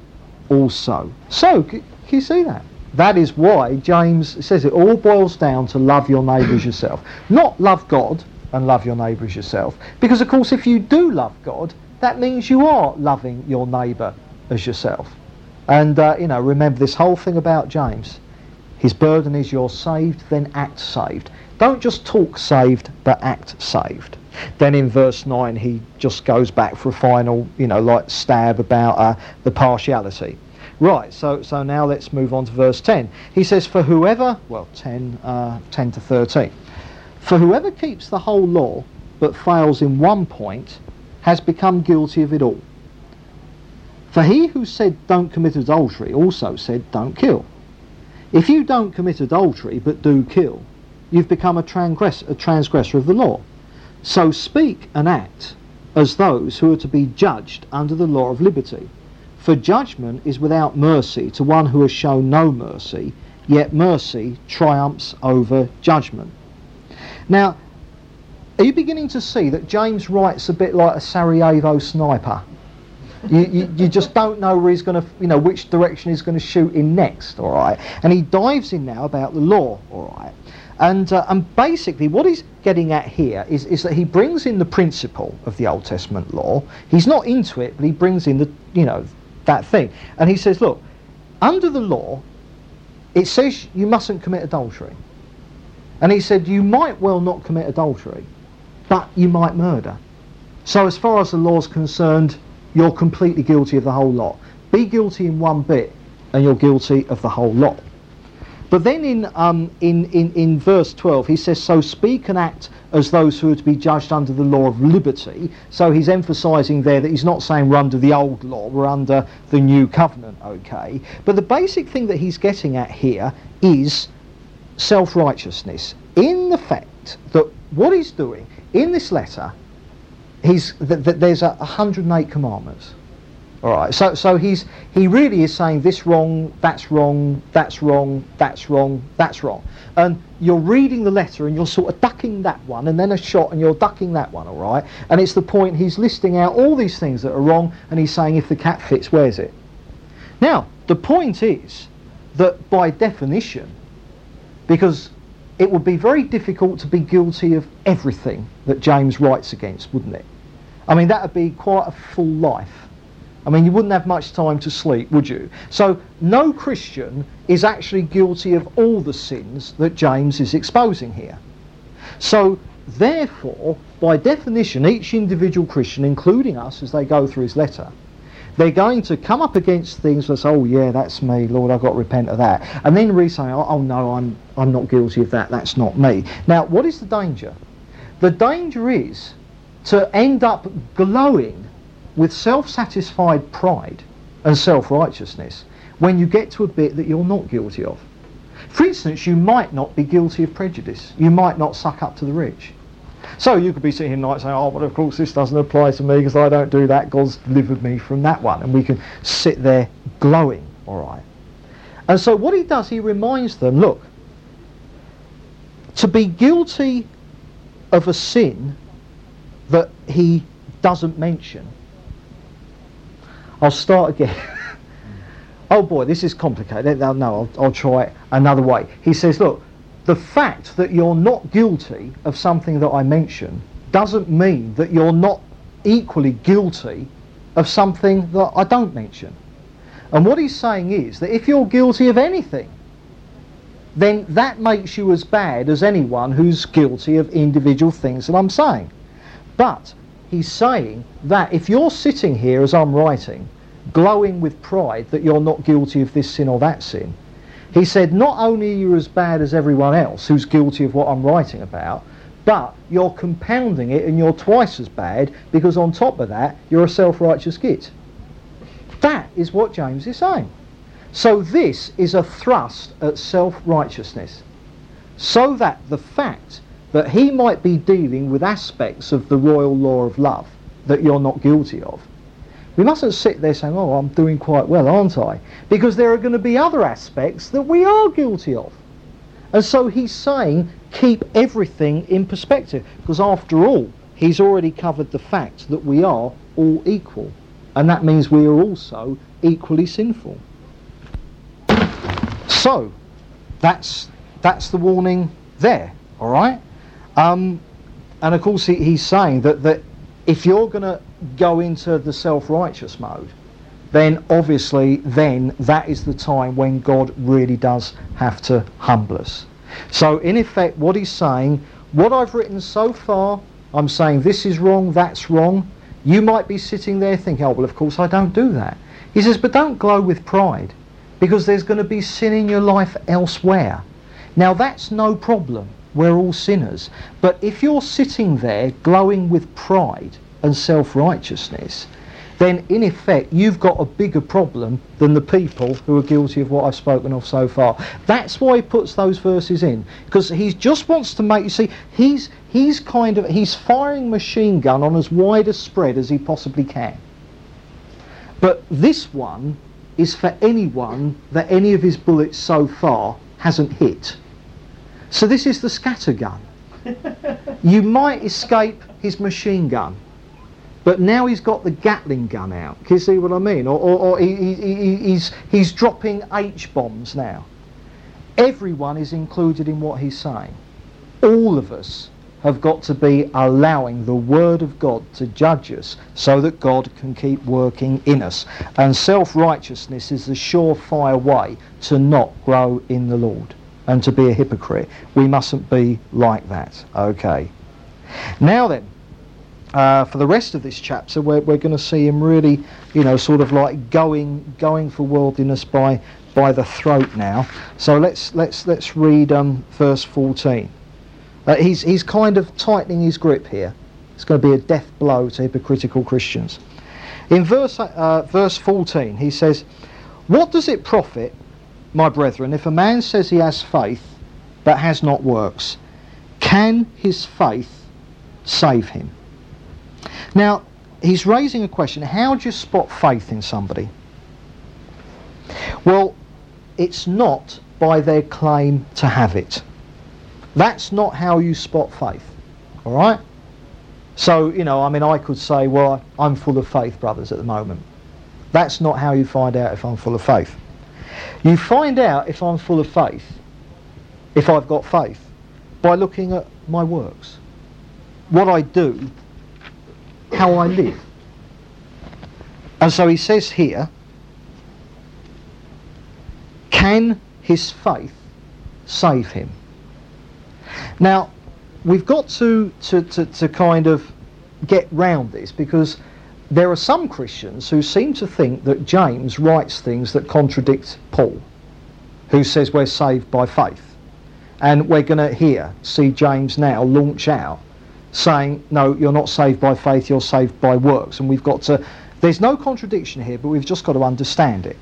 also. So, can you see that? That is why James says it all boils down to love your neighbour as yourself. Not love God and love your neighbour as yourself. Because, of course, if you do love God, that means you are loving your neighbour as yourself. And, uh, you know, remember this whole thing about James. His burden is you're saved, then act saved. Don't just talk saved, but act saved. Then in verse 9, he just goes back for a final, you know, like stab about uh, the partiality. Right, so, so now let's move on to verse 10. He says, For whoever, well, 10, uh, 10 to 13, for whoever keeps the whole law but fails in one point has become guilty of it all. For he who said, Don't commit adultery, also said, Don't kill. If you don't commit adultery but do kill, you've become a, transgress- a transgressor of the law. So speak and act as those who are to be judged under the law of liberty. For judgment is without mercy to one who has shown no mercy, yet mercy triumphs over judgment. Now, are you beginning to see that James writes a bit like a Sarajevo sniper? You, you, you, just don't know where he's going to, you know, which direction he's going to shoot in next, all right? And he dives in now about the law, all right? And, uh, and basically, what he's getting at here is, is that he brings in the principle of the Old Testament law. He's not into it, but he brings in the, you know, that thing. And he says, look, under the law, it says you mustn't commit adultery. And he said, you might well not commit adultery, but you might murder. So as far as the law's concerned, you're completely guilty of the whole lot. Be guilty in one bit, and you're guilty of the whole lot. But then in, um, in, in, in verse 12, he says, So speak and act as those who are to be judged under the law of liberty. So he's emphasizing there that he's not saying we're under the old law, we're under the new covenant, okay? But the basic thing that he's getting at here is self righteousness in the fact that what he's doing in this letter, he's, that, there's a 108 commandments. All right, so so he's he really is saying this wrong, that's wrong, that's wrong, that's wrong, that's wrong, and you're reading the letter and you're sort of ducking that one, and then a shot, and you're ducking that one, all right, and it's the point he's listing out all these things that are wrong, and he's saying if the cat fits, where's it? Now the point is that by definition, because it would be very difficult to be guilty of everything that James writes against, wouldn't it? I mean, that would be quite a full life. I mean, you wouldn't have much time to sleep, would you? So, no Christian is actually guilty of all the sins that James is exposing here. So, therefore, by definition, each individual Christian, including us as they go through his letter, they're going to come up against things that say, oh yeah, that's me, Lord, I've got to repent of that. And then re say, oh, oh no, I'm, I'm not guilty of that, that's not me. Now, what is the danger? The danger is to end up glowing with self-satisfied pride and self-righteousness when you get to a bit that you're not guilty of. For instance, you might not be guilty of prejudice. You might not suck up to the rich. So you could be sitting here tonight saying, oh, but of course this doesn't apply to me because I don't do that. God's delivered me from that one. And we can sit there glowing, all right. And so what he does, he reminds them, look, to be guilty of a sin that he doesn't mention. I'll start again. oh boy, this is complicated. No, I'll, I'll try another way. He says, look, the fact that you're not guilty of something that I mention doesn't mean that you're not equally guilty of something that I don't mention. And what he's saying is that if you're guilty of anything, then that makes you as bad as anyone who's guilty of individual things that I'm saying. But he's saying that if you're sitting here as I'm writing, glowing with pride that you're not guilty of this sin or that sin, he said, not only are you as bad as everyone else who's guilty of what I'm writing about, but you're compounding it and you're twice as bad because on top of that, you're a self-righteous git. That is what James is saying. So this is a thrust at self-righteousness. So that the fact that he might be dealing with aspects of the royal law of love that you're not guilty of we mustn't sit there saying, oh, I'm doing quite well, aren't I? Because there are going to be other aspects that we are guilty of. And so he's saying, keep everything in perspective. Because after all, he's already covered the fact that we are all equal and that means we are also equally sinful. So, that's that's the warning there. All right, um, and of course he, he's saying that that if you're going to go into the self-righteous mode, then obviously then that is the time when God really does have to humble us. So in effect, what he's saying, what I've written so far, I'm saying this is wrong, that's wrong. You might be sitting there thinking, oh well, of course I don't do that. He says, but don't glow with pride, because there's going to be sin in your life elsewhere. Now that's no problem. We're all sinners. But if you're sitting there glowing with pride and self-righteousness, then in effect you've got a bigger problem than the people who are guilty of what I've spoken of so far. That's why he puts those verses in because he just wants to make you see he's he's kind of he's firing machine gun on as wide a spread as he possibly can. But this one is for anyone that any of his bullets so far hasn't hit. So this is the scatter gun. you might escape his machine gun but now he's got the Gatling gun out. Can you see what I mean? Or, or, or he, he, he's, he's dropping H bombs now. Everyone is included in what he's saying. All of us have got to be allowing the Word of God to judge us so that God can keep working in us. And self righteousness is the surefire way to not grow in the Lord and to be a hypocrite. We mustn't be like that. Okay. Now then, uh, for the rest of this chapter, we're, we're going to see him really, you know, sort of like going going for worldliness by by the throat now. So let's let's let's read um, verse 14. Uh, he's he's kind of tightening his grip here. It's going to be a death blow to hypocritical Christians. In verse uh, verse 14, he says, "What does it profit, my brethren, if a man says he has faith but has not works? Can his faith save him?" Now, he's raising a question how do you spot faith in somebody? Well, it's not by their claim to have it. That's not how you spot faith. All right? So, you know, I mean, I could say, well, I'm full of faith, brothers, at the moment. That's not how you find out if I'm full of faith. You find out if I'm full of faith, if I've got faith, by looking at my works. What I do how I live. And so he says here, can his faith save him? Now, we've got to, to, to, to kind of get round this because there are some Christians who seem to think that James writes things that contradict Paul, who says we're saved by faith. And we're going to here see James now launch out saying, no, you're not saved by faith, you're saved by works. And we've got to, there's no contradiction here, but we've just got to understand it.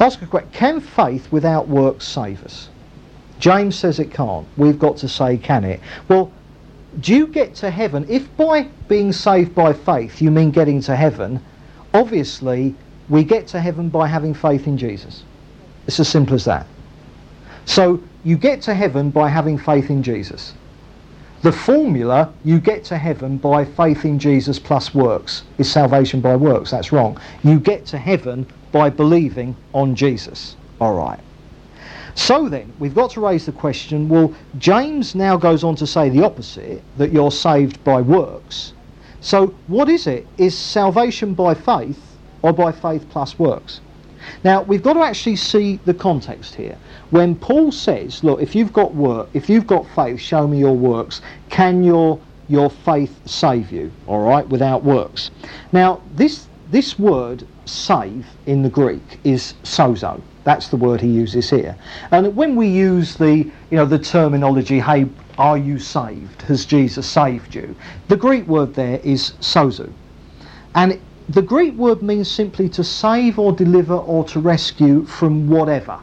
Ask a question, can faith without works save us? James says it can't. We've got to say, can it? Well, do you get to heaven? If by being saved by faith you mean getting to heaven, obviously we get to heaven by having faith in Jesus. It's as simple as that. So you get to heaven by having faith in Jesus. The formula you get to heaven by faith in Jesus plus works is salvation by works. That's wrong. You get to heaven by believing on Jesus. All right. So then, we've got to raise the question well, James now goes on to say the opposite, that you're saved by works. So, what is it? Is salvation by faith or by faith plus works? Now, we've got to actually see the context here. When Paul says, look, if you've got work, if you've got faith, show me your works, can your your faith save you? All right, without works. Now, this this word save in the Greek is sozo. That's the word he uses here. And when we use the you know the terminology, hey, are you saved? Has Jesus saved you? The Greek word there is sozo. And the Greek word means simply to save or deliver or to rescue from whatever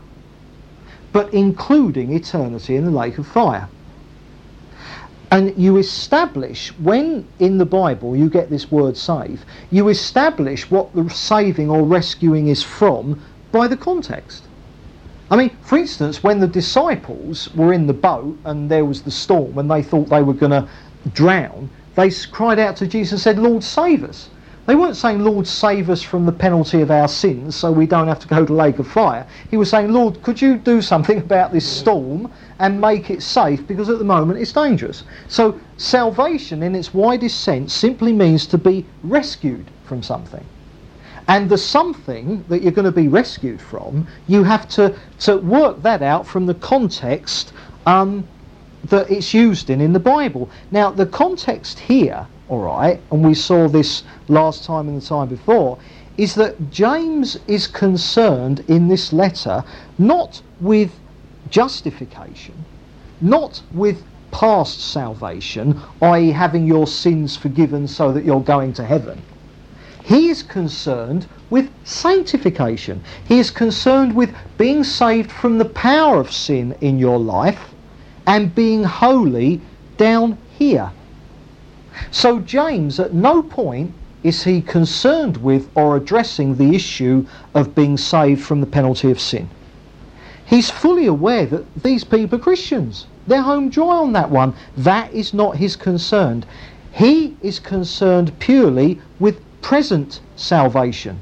but including eternity in the lake of fire. And you establish, when in the Bible you get this word save, you establish what the saving or rescuing is from by the context. I mean, for instance, when the disciples were in the boat and there was the storm and they thought they were going to drown, they cried out to Jesus and said, Lord, save us. They weren't saying, Lord, save us from the penalty of our sins so we don't have to go to the lake of fire. He was saying, Lord, could you do something about this storm and make it safe because at the moment it's dangerous. So salvation in its widest sense simply means to be rescued from something. And the something that you're going to be rescued from, you have to, to work that out from the context um, that it's used in in the Bible. Now, the context here, all right, and we saw this last time and the time before, is that James is concerned in this letter not with justification, not with past salvation, i.e., having your sins forgiven so that you're going to heaven. He is concerned with sanctification. He is concerned with being saved from the power of sin in your life and being holy down here. So, James, at no point is he concerned with or addressing the issue of being saved from the penalty of sin. He's fully aware that these people are Christians. They're home dry on that one. That is not his concern. He is concerned purely with present salvation.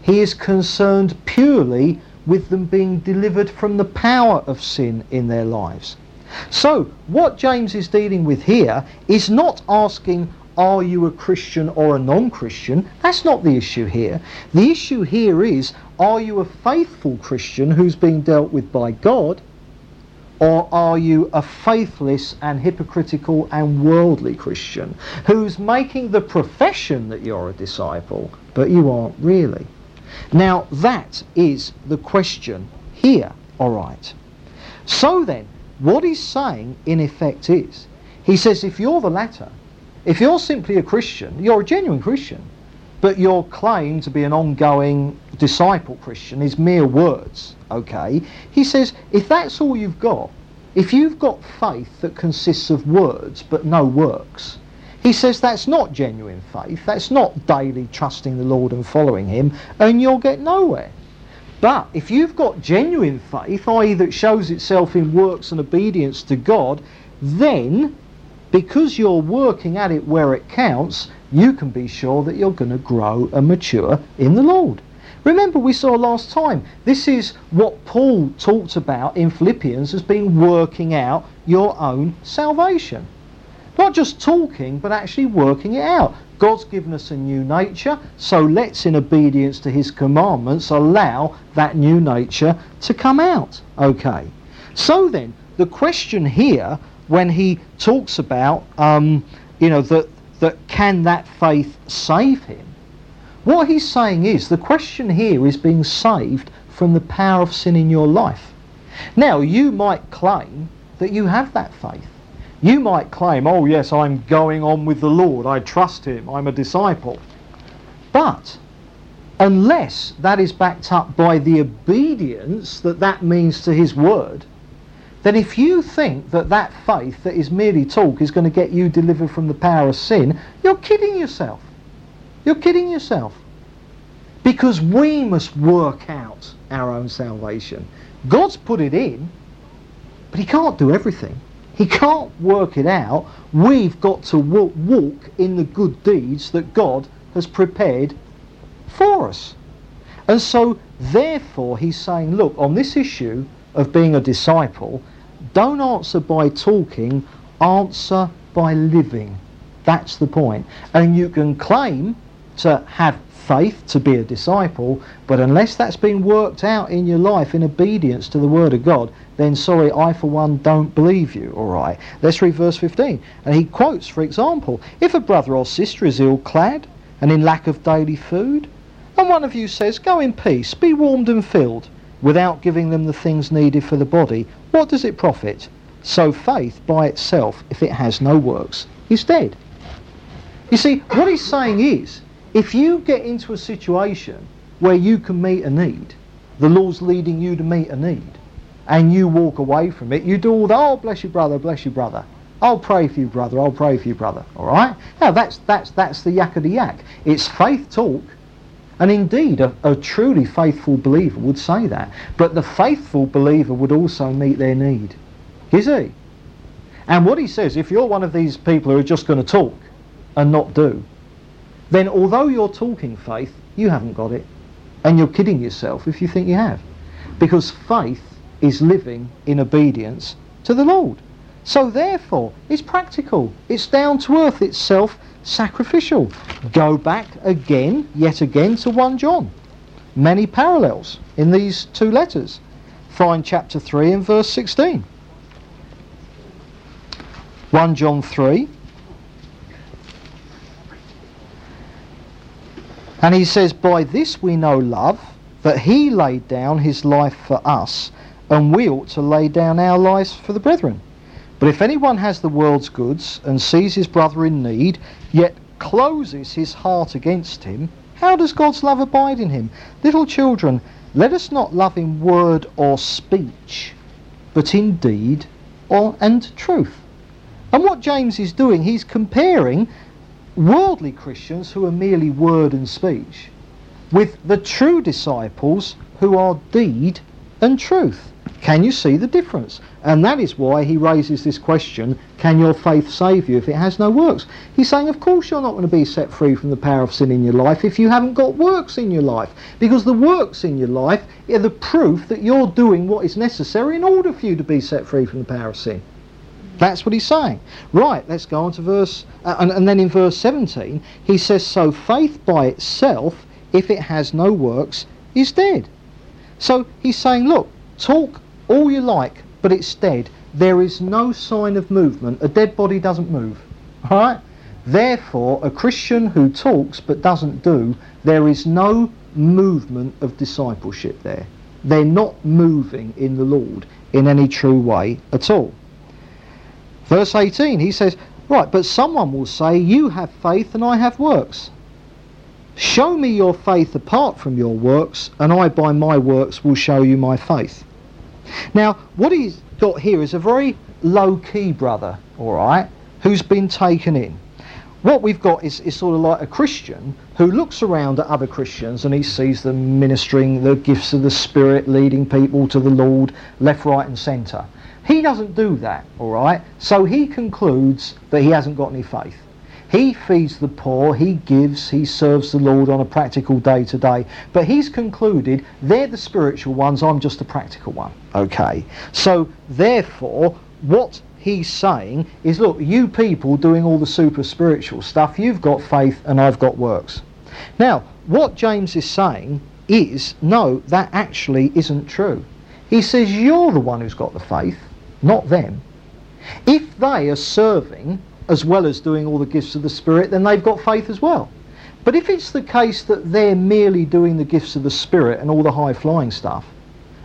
He is concerned purely with them being delivered from the power of sin in their lives. So, what James is dealing with here is not asking, are you a Christian or a non Christian? That's not the issue here. The issue here is, are you a faithful Christian who's being dealt with by God? Or are you a faithless and hypocritical and worldly Christian who's making the profession that you're a disciple, but you aren't really? Now, that is the question here, all right. So then, what he's saying, in effect, is he says if you're the latter, if you're simply a Christian, you're a genuine Christian, but your claim to be an ongoing disciple Christian is mere words, okay? He says if that's all you've got, if you've got faith that consists of words but no works, he says that's not genuine faith, that's not daily trusting the Lord and following Him, and you'll get nowhere. But if you've got genuine faith, i.e., that shows itself in works and obedience to God, then because you're working at it where it counts, you can be sure that you're going to grow and mature in the Lord. Remember, we saw last time, this is what Paul talked about in Philippians as being working out your own salvation. Not just talking, but actually working it out. God's given us a new nature, so let's, in obedience to His commandments, allow that new nature to come out. Okay. So then, the question here, when he talks about, um, you know, that, that can that faith save him? What he's saying is the question here is being saved from the power of sin in your life. Now, you might claim that you have that faith. You might claim, oh yes, I'm going on with the Lord, I trust Him, I'm a disciple. But unless that is backed up by the obedience that that means to His word, then if you think that that faith that is merely talk is going to get you delivered from the power of sin, you're kidding yourself. You're kidding yourself. Because we must work out our own salvation. God's put it in, but He can't do everything. He can't work it out. We've got to walk in the good deeds that God has prepared for us. And so, therefore, he's saying, look, on this issue of being a disciple, don't answer by talking, answer by living. That's the point. And you can claim to have faith to be a disciple, but unless that's been worked out in your life in obedience to the Word of God, then sorry, I for one don't believe you. All right. Let's read verse 15. And he quotes, for example, if a brother or sister is ill clad and in lack of daily food, and one of you says, Go in peace, be warmed and filled, without giving them the things needed for the body, what does it profit? So faith by itself, if it has no works, is dead. You see, what he's saying is, if you get into a situation where you can meet a need, the Lord's leading you to meet a need, and you walk away from it, you do all the, oh, bless you, brother, bless you, brother. I'll pray for you, brother, I'll pray for you, brother. All right? Now, that's, that's, that's the yak of the yak. It's faith talk, and indeed, a, a truly faithful believer would say that. But the faithful believer would also meet their need. Is he? And what he says, if you're one of these people who are just going to talk and not do, then although you're talking faith, you haven't got it. And you're kidding yourself if you think you have. Because faith is living in obedience to the Lord. So therefore, it's practical. It's down to earth. It's self-sacrificial. Go back again, yet again, to 1 John. Many parallels in these two letters. Find chapter 3 and verse 16. 1 John 3. And he says, By this we know love, that he laid down his life for us, and we ought to lay down our lives for the brethren. But if anyone has the world's goods and sees his brother in need, yet closes his heart against him, how does God's love abide in him? Little children, let us not love in word or speech, but in deed or and truth. And what James is doing, he's comparing worldly Christians who are merely word and speech with the true disciples who are deed and truth. Can you see the difference? And that is why he raises this question, can your faith save you if it has no works? He's saying, of course you're not going to be set free from the power of sin in your life if you haven't got works in your life. Because the works in your life are the proof that you're doing what is necessary in order for you to be set free from the power of sin. That's what he's saying. Right, let's go on to verse, uh, and, and then in verse 17, he says, So faith by itself, if it has no works, is dead. So he's saying, look, talk all you like, but it's dead. There is no sign of movement. A dead body doesn't move. All right? Therefore, a Christian who talks but doesn't do, there is no movement of discipleship there. They're not moving in the Lord in any true way at all. Verse 18, he says, Right, but someone will say, You have faith and I have works. Show me your faith apart from your works, and I by my works will show you my faith. Now, what he's got here is a very low key brother, all right, who's been taken in. What we've got is, is sort of like a Christian who looks around at other Christians and he sees them ministering the gifts of the Spirit, leading people to the Lord, left, right, and centre. He doesn't do that, all right? So he concludes that he hasn't got any faith. He feeds the poor, he gives, he serves the Lord on a practical day to day. But he's concluded they're the spiritual ones, I'm just a practical one. Okay. So therefore, what he's saying is look, you people doing all the super spiritual stuff, you've got faith and I've got works. Now, what James is saying is no, that actually isn't true. He says you're the one who's got the faith, not them. If they are serving as well as doing all the gifts of the Spirit, then they've got faith as well. But if it's the case that they're merely doing the gifts of the Spirit and all the high flying stuff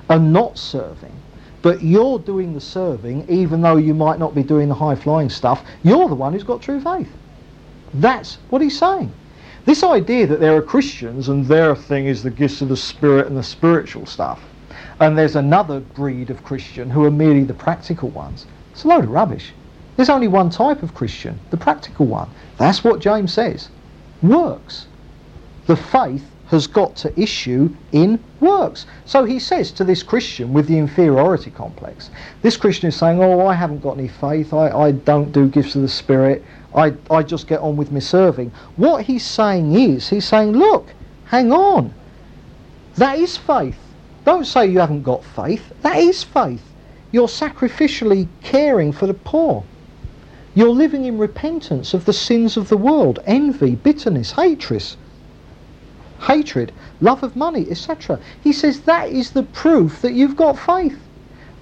and not serving, but you're doing the serving even though you might not be doing the high flying stuff, you're the one who's got true faith. That's what he's saying. This idea that there are Christians and their thing is the gifts of the Spirit and the spiritual stuff, and there's another breed of Christian who are merely the practical ones, it's a load of rubbish. There's only one type of Christian, the practical one. That's what James says. Works. The faith has got to issue in works. So he says to this Christian with the inferiority complex, this Christian is saying, oh, I haven't got any faith, I, I don't do gifts of the Spirit, I, I just get on with my serving. What he's saying is, he's saying, look, hang on, that is faith. Don't say you haven't got faith, that is faith. You're sacrificially caring for the poor. You're living in repentance of the sins of the world, envy, bitterness, hatred, hatred, love of money, etc. He says that is the proof that you've got faith.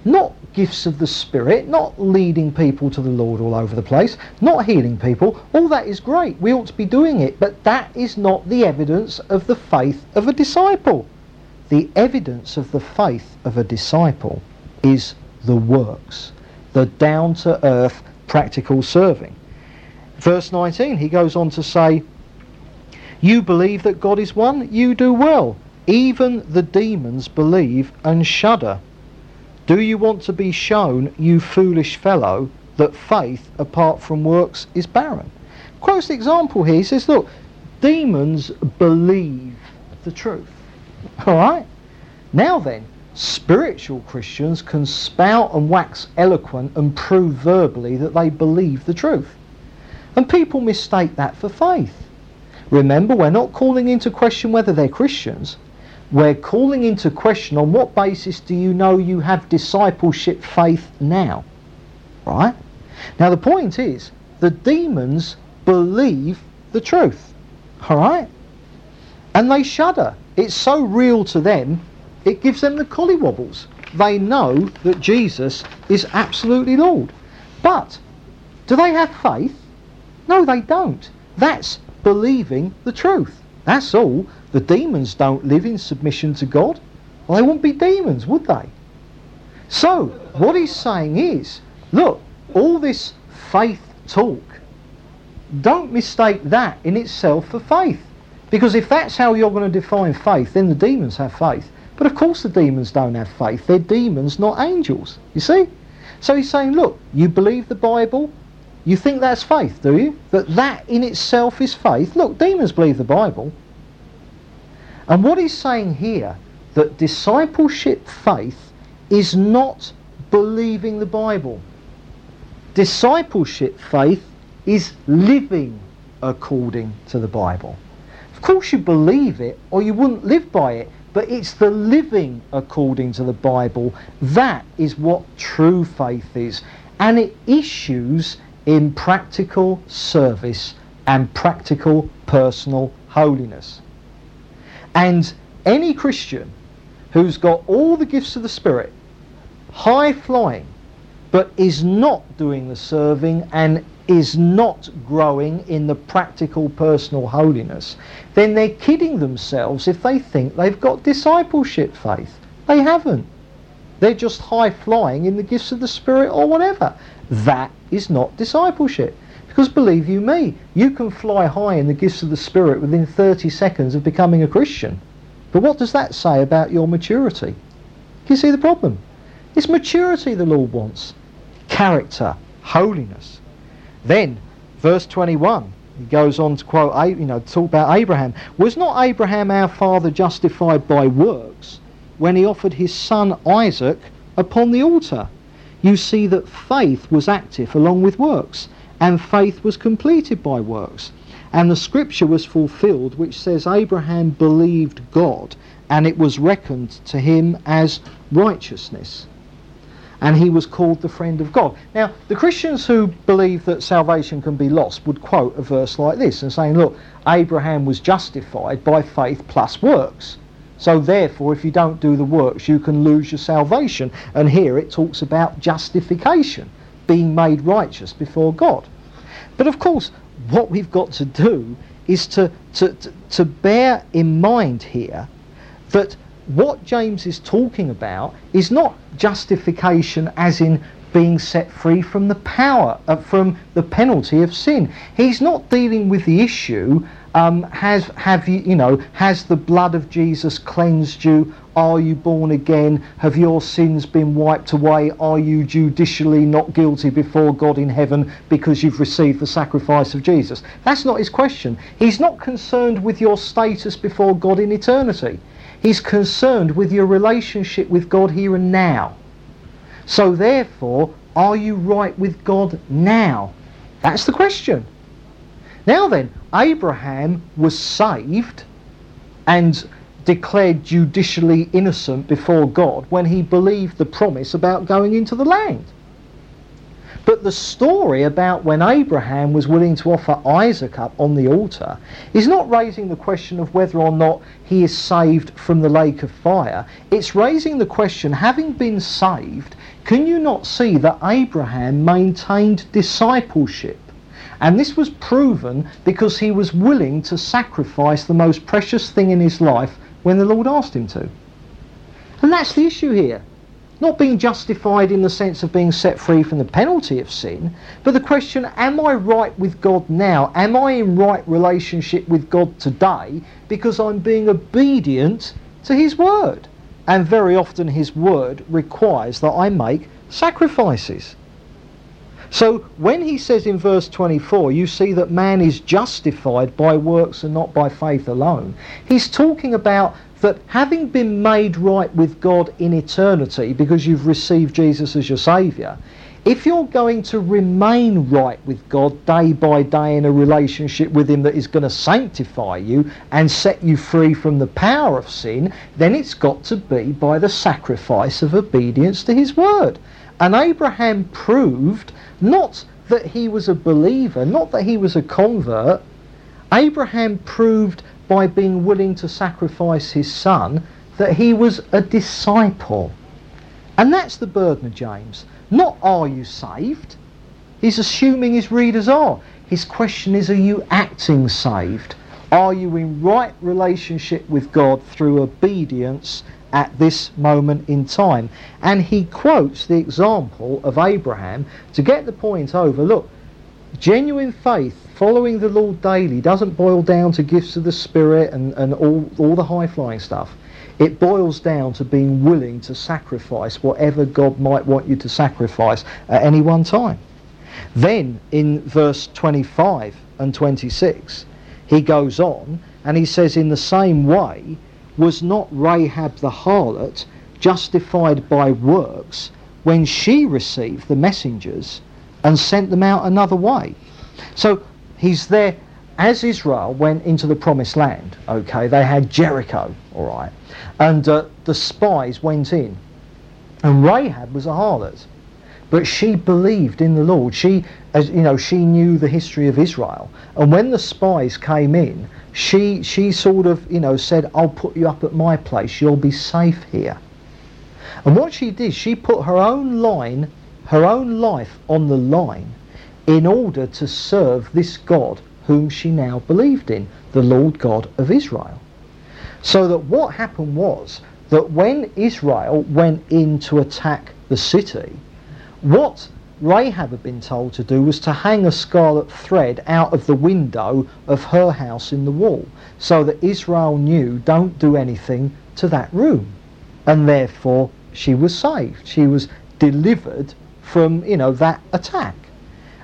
Not gifts of the Spirit, not leading people to the Lord all over the place, not healing people. All that is great. We ought to be doing it. But that is not the evidence of the faith of a disciple. The evidence of the faith of a disciple is the works, the down to earth practical serving. Verse 19, he goes on to say, You believe that God is one, you do well. Even the demons believe and shudder. Do you want to be shown, you foolish fellow, that faith apart from works is barren? Quotes the example here. He says, Look, demons believe the truth. All right? Now then, spiritual Christians can spout and wax eloquent and prove verbally that they believe the truth. And people mistake that for faith. Remember, we're not calling into question whether they're Christians. We're calling into question on what basis do you know you have discipleship faith now? Right? Now, the point is, the demons believe the truth. All right? And they shudder. It's so real to them, it gives them the collywobbles. They know that Jesus is absolutely Lord. But do they have faith? No, they don't. That's believing the truth. That's all. The demons don't live in submission to God. Well, they wouldn't be demons, would they? So, what he's saying is, look, all this faith talk, don't mistake that in itself for faith. Because if that's how you're going to define faith, then the demons have faith. But of course the demons don't have faith. They're demons, not angels. You see? So he's saying, look, you believe the Bible, you think that's faith, do you? That that in itself is faith? Look, demons believe the Bible. And what he's saying here, that discipleship faith is not believing the Bible. Discipleship faith is living according to the Bible. Of course you believe it or you wouldn't live by it, but it's the living according to the Bible. That is what true faith is. And it issues in practical service and practical personal holiness. And any Christian who's got all the gifts of the Spirit, high flying, but is not doing the serving and is not growing in the practical personal holiness, then they're kidding themselves if they think they've got discipleship faith. They haven't. They're just high flying in the gifts of the Spirit or whatever. That is not discipleship. Because believe you me, you can fly high in the gifts of the Spirit within 30 seconds of becoming a Christian. But what does that say about your maturity? Can you see the problem? It's maturity the Lord wants. Character, holiness. Then, verse 21, he goes on to quote, you know, talk about Abraham. Was not Abraham our father justified by works when he offered his son Isaac upon the altar? You see that faith was active along with works and faith was completed by works. And the scripture was fulfilled, which says, Abraham believed God, and it was reckoned to him as righteousness. And he was called the friend of God. Now, the Christians who believe that salvation can be lost would quote a verse like this and saying, Look, Abraham was justified by faith plus works. So therefore, if you don't do the works, you can lose your salvation. And here it talks about justification being made righteous before God. But of course, what we've got to do is to, to, to, to bear in mind here that what James is talking about is not justification as in being set free from the power, uh, from the penalty of sin. He's not dealing with the issue um, has have you you know has the blood of Jesus cleansed you? Are you born again? Have your sins been wiped away? Are you judicially not guilty before God in heaven because you've received the sacrifice of Jesus? That's not his question. He's not concerned with your status before God in eternity. He's concerned with your relationship with God here and now. So therefore, are you right with God now? That's the question. Now then, Abraham was saved and declared judicially innocent before God when he believed the promise about going into the land. But the story about when Abraham was willing to offer Isaac up on the altar is not raising the question of whether or not he is saved from the lake of fire. It's raising the question, having been saved, can you not see that Abraham maintained discipleship? And this was proven because he was willing to sacrifice the most precious thing in his life when the Lord asked him to. And that's the issue here. Not being justified in the sense of being set free from the penalty of sin, but the question, am I right with God now? Am I in right relationship with God today because I'm being obedient to his word? And very often his word requires that I make sacrifices. So when he says in verse 24, you see that man is justified by works and not by faith alone, he's talking about that having been made right with God in eternity because you've received Jesus as your Saviour, if you're going to remain right with God day by day in a relationship with Him that is going to sanctify you and set you free from the power of sin, then it's got to be by the sacrifice of obedience to His word. And Abraham proved not that he was a believer, not that he was a convert. Abraham proved by being willing to sacrifice his son that he was a disciple. And that's the burden of James. Not are you saved? He's assuming his readers are. His question is are you acting saved? Are you in right relationship with God through obedience at this moment in time? And he quotes the example of Abraham to get the point over. Look, genuine faith, following the Lord daily, doesn't boil down to gifts of the Spirit and, and all, all the high flying stuff. It boils down to being willing to sacrifice whatever God might want you to sacrifice at any one time. Then in verse 25 and 26, he goes on and he says, In the same way, was not Rahab the harlot justified by works when she received the messengers and sent them out another way? So he's there as Israel went into the promised land, okay, they had Jericho, all right, and uh, the spies went in. And Rahab was a harlot, but she believed in the Lord. She, as you know, she knew the history of Israel. And when the spies came in, she she sort of you know said, "I'll put you up at my place. You'll be safe here." And what she did, she put her own line, her own life on the line, in order to serve this God whom she now believed in, the Lord God of Israel. So that what happened was that when Israel went in to attack the city, what Rahab had been told to do was to hang a scarlet thread out of the window of her house in the wall, so that Israel knew don't do anything to that room. And therefore she was saved. She was delivered from, you know, that attack.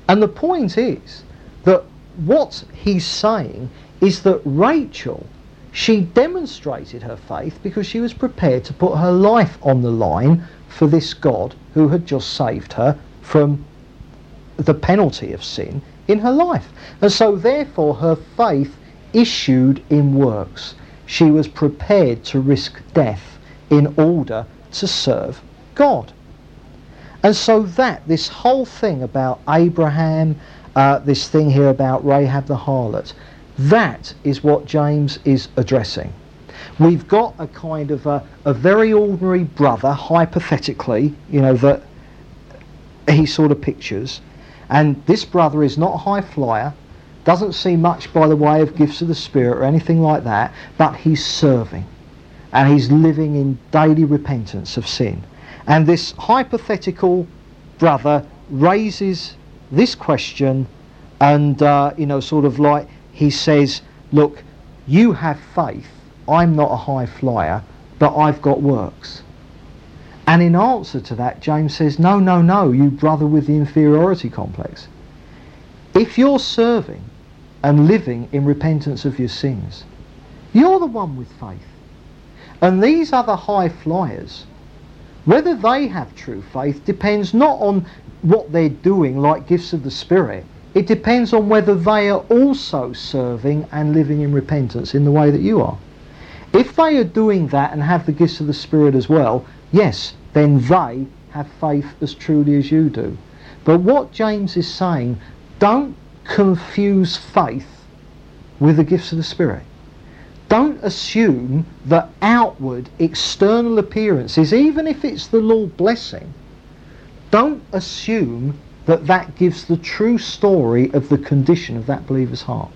And the point is that what he's saying is that Rahab, she demonstrated her faith because she was prepared to put her life on the line for this God who had just saved her from the penalty of sin in her life. And so, therefore, her faith issued in works. She was prepared to risk death in order to serve God. And so, that, this whole thing about Abraham uh, this thing here about Rahab the harlot. That is what James is addressing. We've got a kind of a, a very ordinary brother, hypothetically, you know, that he sort of pictures. And this brother is not a high flyer, doesn't see much by the way of gifts of the Spirit or anything like that, but he's serving. And he's living in daily repentance of sin. And this hypothetical brother raises this question and, uh, you know, sort of like he says, look, you have faith. I'm not a high flyer, but I've got works. And in answer to that, James says, no, no, no, you brother with the inferiority complex. If you're serving and living in repentance of your sins, you're the one with faith. And these other high flyers, whether they have true faith depends not on what they're doing like gifts of the Spirit. It depends on whether they are also serving and living in repentance in the way that you are. If they are doing that and have the gifts of the Spirit as well, yes, then they have faith as truly as you do. But what James is saying, don't confuse faith with the gifts of the Spirit. Don't assume that outward, external appearances, even if it's the Lord blessing, don't assume that that gives the true story of the condition of that believer's heart.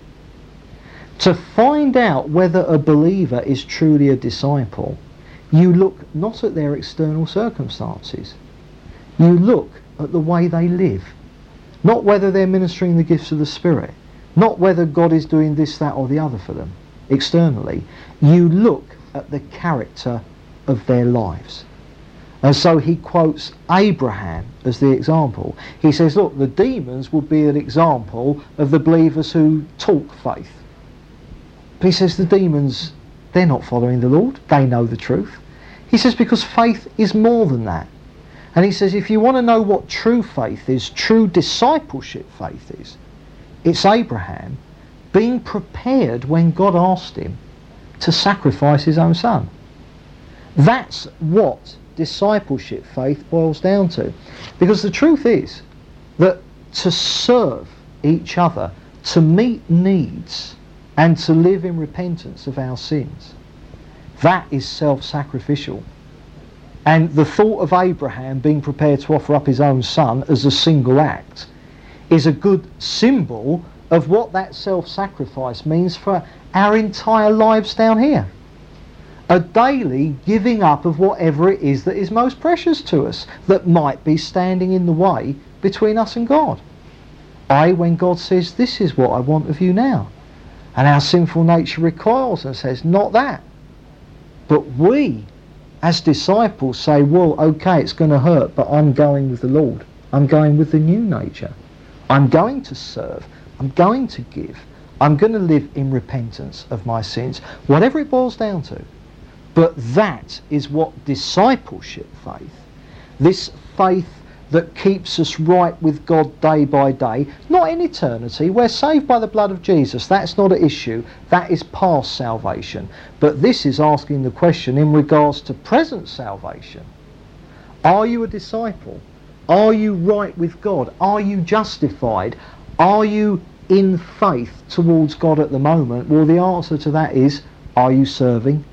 To find out whether a believer is truly a disciple, you look not at their external circumstances. You look at the way they live. Not whether they're ministering the gifts of the Spirit. Not whether God is doing this, that or the other for them externally. You look at the character of their lives. And so he quotes Abraham as the example. He says, look, the demons would be an example of the believers who talk faith. But he says the demons, they're not following the Lord. They know the truth. He says because faith is more than that. And he says, if you want to know what true faith is, true discipleship faith is, it's Abraham being prepared when God asked him to sacrifice his own son. That's what discipleship faith boils down to. Because the truth is that to serve each other, to meet needs, and to live in repentance of our sins, that is self-sacrificial. And the thought of Abraham being prepared to offer up his own son as a single act is a good symbol of what that self-sacrifice means for our entire lives down here. A daily giving up of whatever it is that is most precious to us that might be standing in the way between us and God. I, when God says, this is what I want of you now. And our sinful nature recoils and says, not that. But we, as disciples, say, well, okay, it's going to hurt, but I'm going with the Lord. I'm going with the new nature. I'm going to serve. I'm going to give. I'm going to live in repentance of my sins, whatever it boils down to. But that is what discipleship faith, this faith that keeps us right with God day by day, not in eternity. We're saved by the blood of Jesus. That's not an issue. That is past salvation. But this is asking the question in regards to present salvation. Are you a disciple? Are you right with God? Are you justified? Are you in faith towards God at the moment? Well, the answer to that is, are you serving?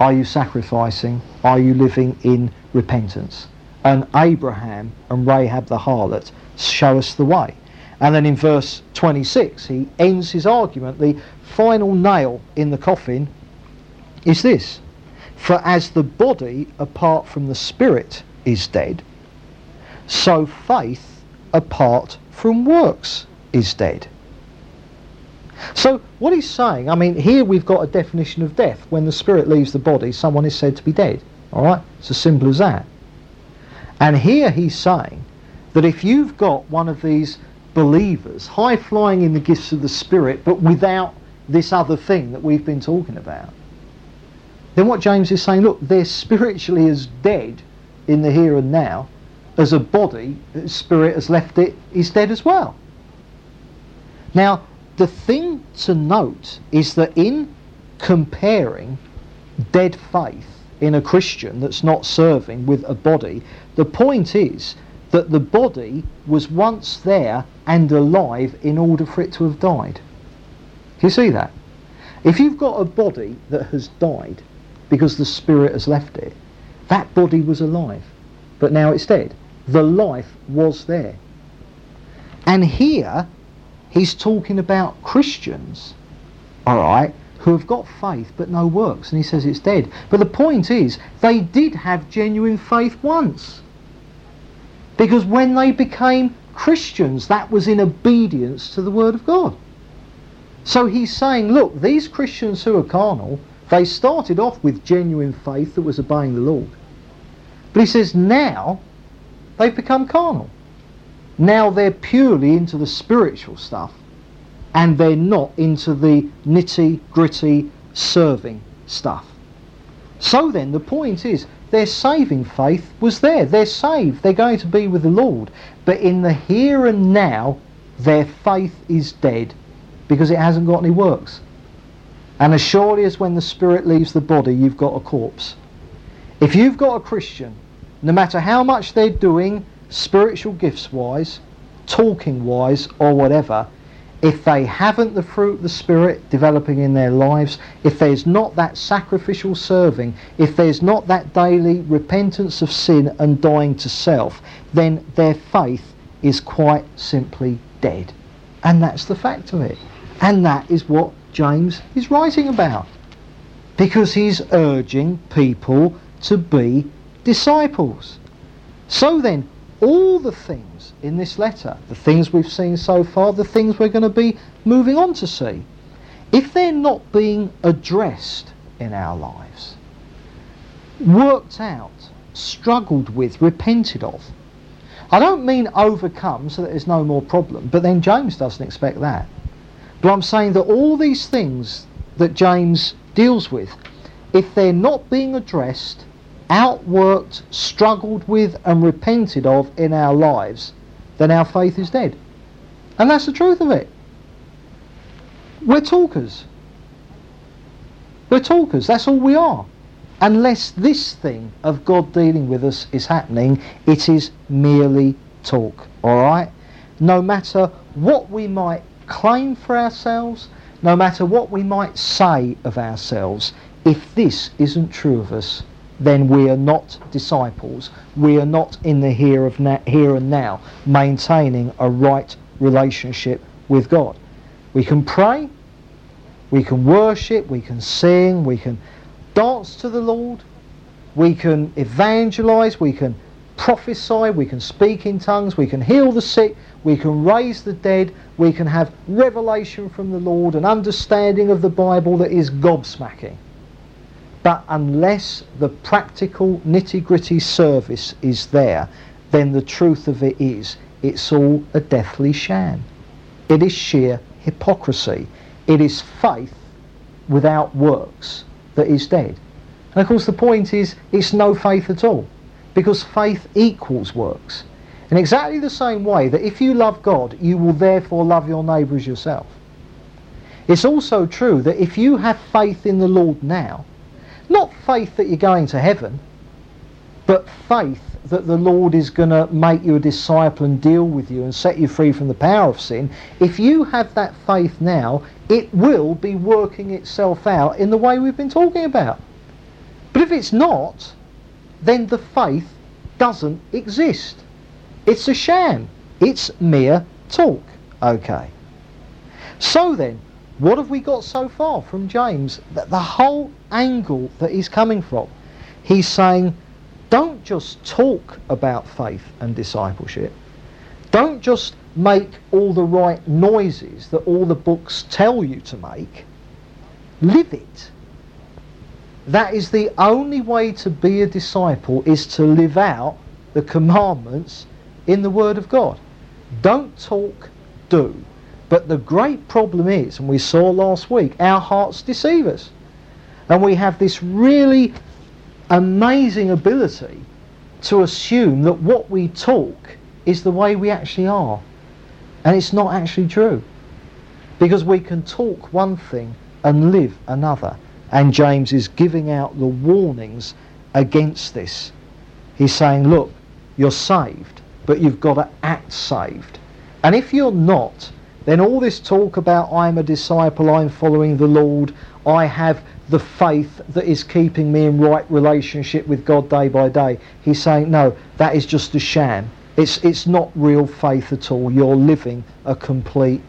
Are you sacrificing? Are you living in repentance? and Abraham and Rahab the harlot show us the way. And then in verse 26, he ends his argument. The final nail in the coffin is this For as the body apart from the spirit is dead, so faith apart from works is dead. So what he's saying, I mean, here we've got a definition of death. When the spirit leaves the body, someone is said to be dead. All right? It's as simple as that. And here he's saying that if you've got one of these believers high flying in the gifts of the Spirit but without this other thing that we've been talking about, then what James is saying, look, they're spiritually as dead in the here and now as a body, spirit has left it, is dead as well. Now, the thing to note is that in comparing dead faith in a Christian that's not serving with a body, the point is that the body was once there and alive in order for it to have died. Do you see that? If you've got a body that has died because the spirit has left it, that body was alive, but now it's dead. The life was there. And here, he's talking about Christians, all right, who have got faith but no works, and he says it's dead. But the point is, they did have genuine faith once. Because when they became Christians, that was in obedience to the Word of God. So he's saying, look, these Christians who are carnal, they started off with genuine faith that was obeying the Lord. But he says now they've become carnal. Now they're purely into the spiritual stuff and they're not into the nitty gritty serving stuff. So then, the point is, their saving faith was there. They're saved. They're going to be with the Lord. But in the here and now, their faith is dead because it hasn't got any works. And as surely as when the spirit leaves the body, you've got a corpse. If you've got a Christian, no matter how much they're doing spiritual gifts wise, talking wise, or whatever, if they haven't the fruit of the Spirit developing in their lives, if there's not that sacrificial serving, if there's not that daily repentance of sin and dying to self, then their faith is quite simply dead. And that's the fact of it. And that is what James is writing about. Because he's urging people to be disciples. So then, all the things in this letter, the things we've seen so far, the things we're going to be moving on to see, if they're not being addressed in our lives, worked out, struggled with, repented of, I don't mean overcome so that there's no more problem, but then James doesn't expect that. But I'm saying that all these things that James deals with, if they're not being addressed outworked, struggled with, and repented of in our lives, then our faith is dead. And that's the truth of it. We're talkers. We're talkers. That's all we are. Unless this thing of God dealing with us is happening, it is merely talk. Alright? No matter what we might claim for ourselves, no matter what we might say of ourselves, if this isn't true of us, then we are not disciples. We are not in the here of na- here and now, maintaining a right relationship with God. We can pray, we can worship, we can sing, we can dance to the Lord, we can evangelize, we can prophesy, we can speak in tongues, we can heal the sick, we can raise the dead, we can have revelation from the Lord, an understanding of the Bible that is gobsmacking. But unless the practical nitty gritty service is there, then the truth of it is it's all a deathly sham. It is sheer hypocrisy. It is faith without works that is dead. And of course, the point is it's no faith at all because faith equals works. In exactly the same way that if you love God, you will therefore love your neighbour as yourself. It's also true that if you have faith in the Lord now, not faith that you're going to heaven, but faith that the Lord is going to make you a disciple and deal with you and set you free from the power of sin, if you have that faith now, it will be working itself out in the way we've been talking about. But if it's not, then the faith doesn't exist. It's a sham. It's mere talk. Okay. So then, what have we got so far from James? That the whole angle that he's coming from, he's saying, don't just talk about faith and discipleship. Don't just make all the right noises that all the books tell you to make. Live it. That is the only way to be a disciple is to live out the commandments in the Word of God. Don't talk, do. But the great problem is, and we saw last week, our hearts deceive us. And we have this really amazing ability to assume that what we talk is the way we actually are. And it's not actually true. Because we can talk one thing and live another. And James is giving out the warnings against this. He's saying, look, you're saved, but you've got to act saved. And if you're not, then all this talk about I'm a disciple, I'm following the Lord, I have the faith that is keeping me in right relationship with God day by day. He's saying, no, that is just a sham. It's, it's not real faith at all. You're living a complete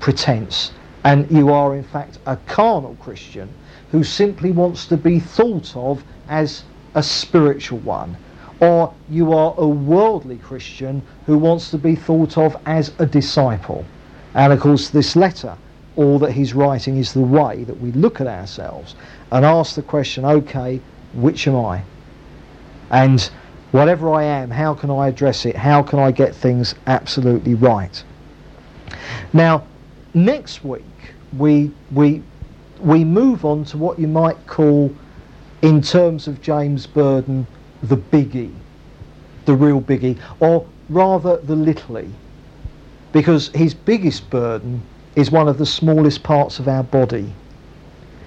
pretense. And you are, in fact, a carnal Christian who simply wants to be thought of as a spiritual one. Or you are a worldly Christian who wants to be thought of as a disciple. And of course, this letter, all that he's writing is the way that we look at ourselves and ask the question, okay, which am I? And whatever I am, how can I address it? How can I get things absolutely right? Now, next week, we, we, we move on to what you might call, in terms of James Burden, the biggie, the real biggie, or rather the little because his biggest burden is one of the smallest parts of our body.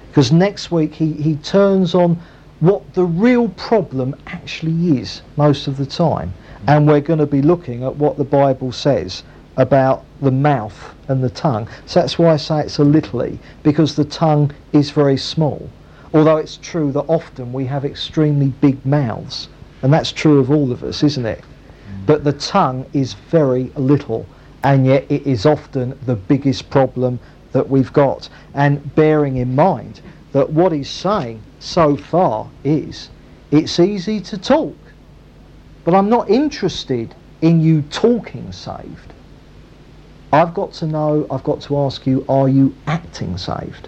Because next week he, he turns on what the real problem actually is most of the time. And we're going to be looking at what the Bible says about the mouth and the tongue. So that's why I say it's a little because the tongue is very small. Although it's true that often we have extremely big mouths, and that's true of all of us, isn't it? But the tongue is very little, and yet it is often the biggest problem that we've got. And bearing in mind that what he's saying so far is it's easy to talk, but I'm not interested in you talking saved. I've got to know, I've got to ask you, are you acting saved?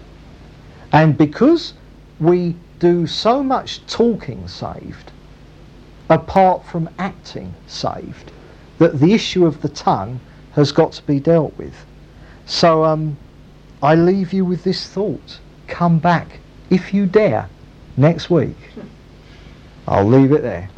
And because we do so much talking saved, apart from acting saved, that the issue of the tongue has got to be dealt with. So um, I leave you with this thought. Come back, if you dare, next week. I'll leave it there.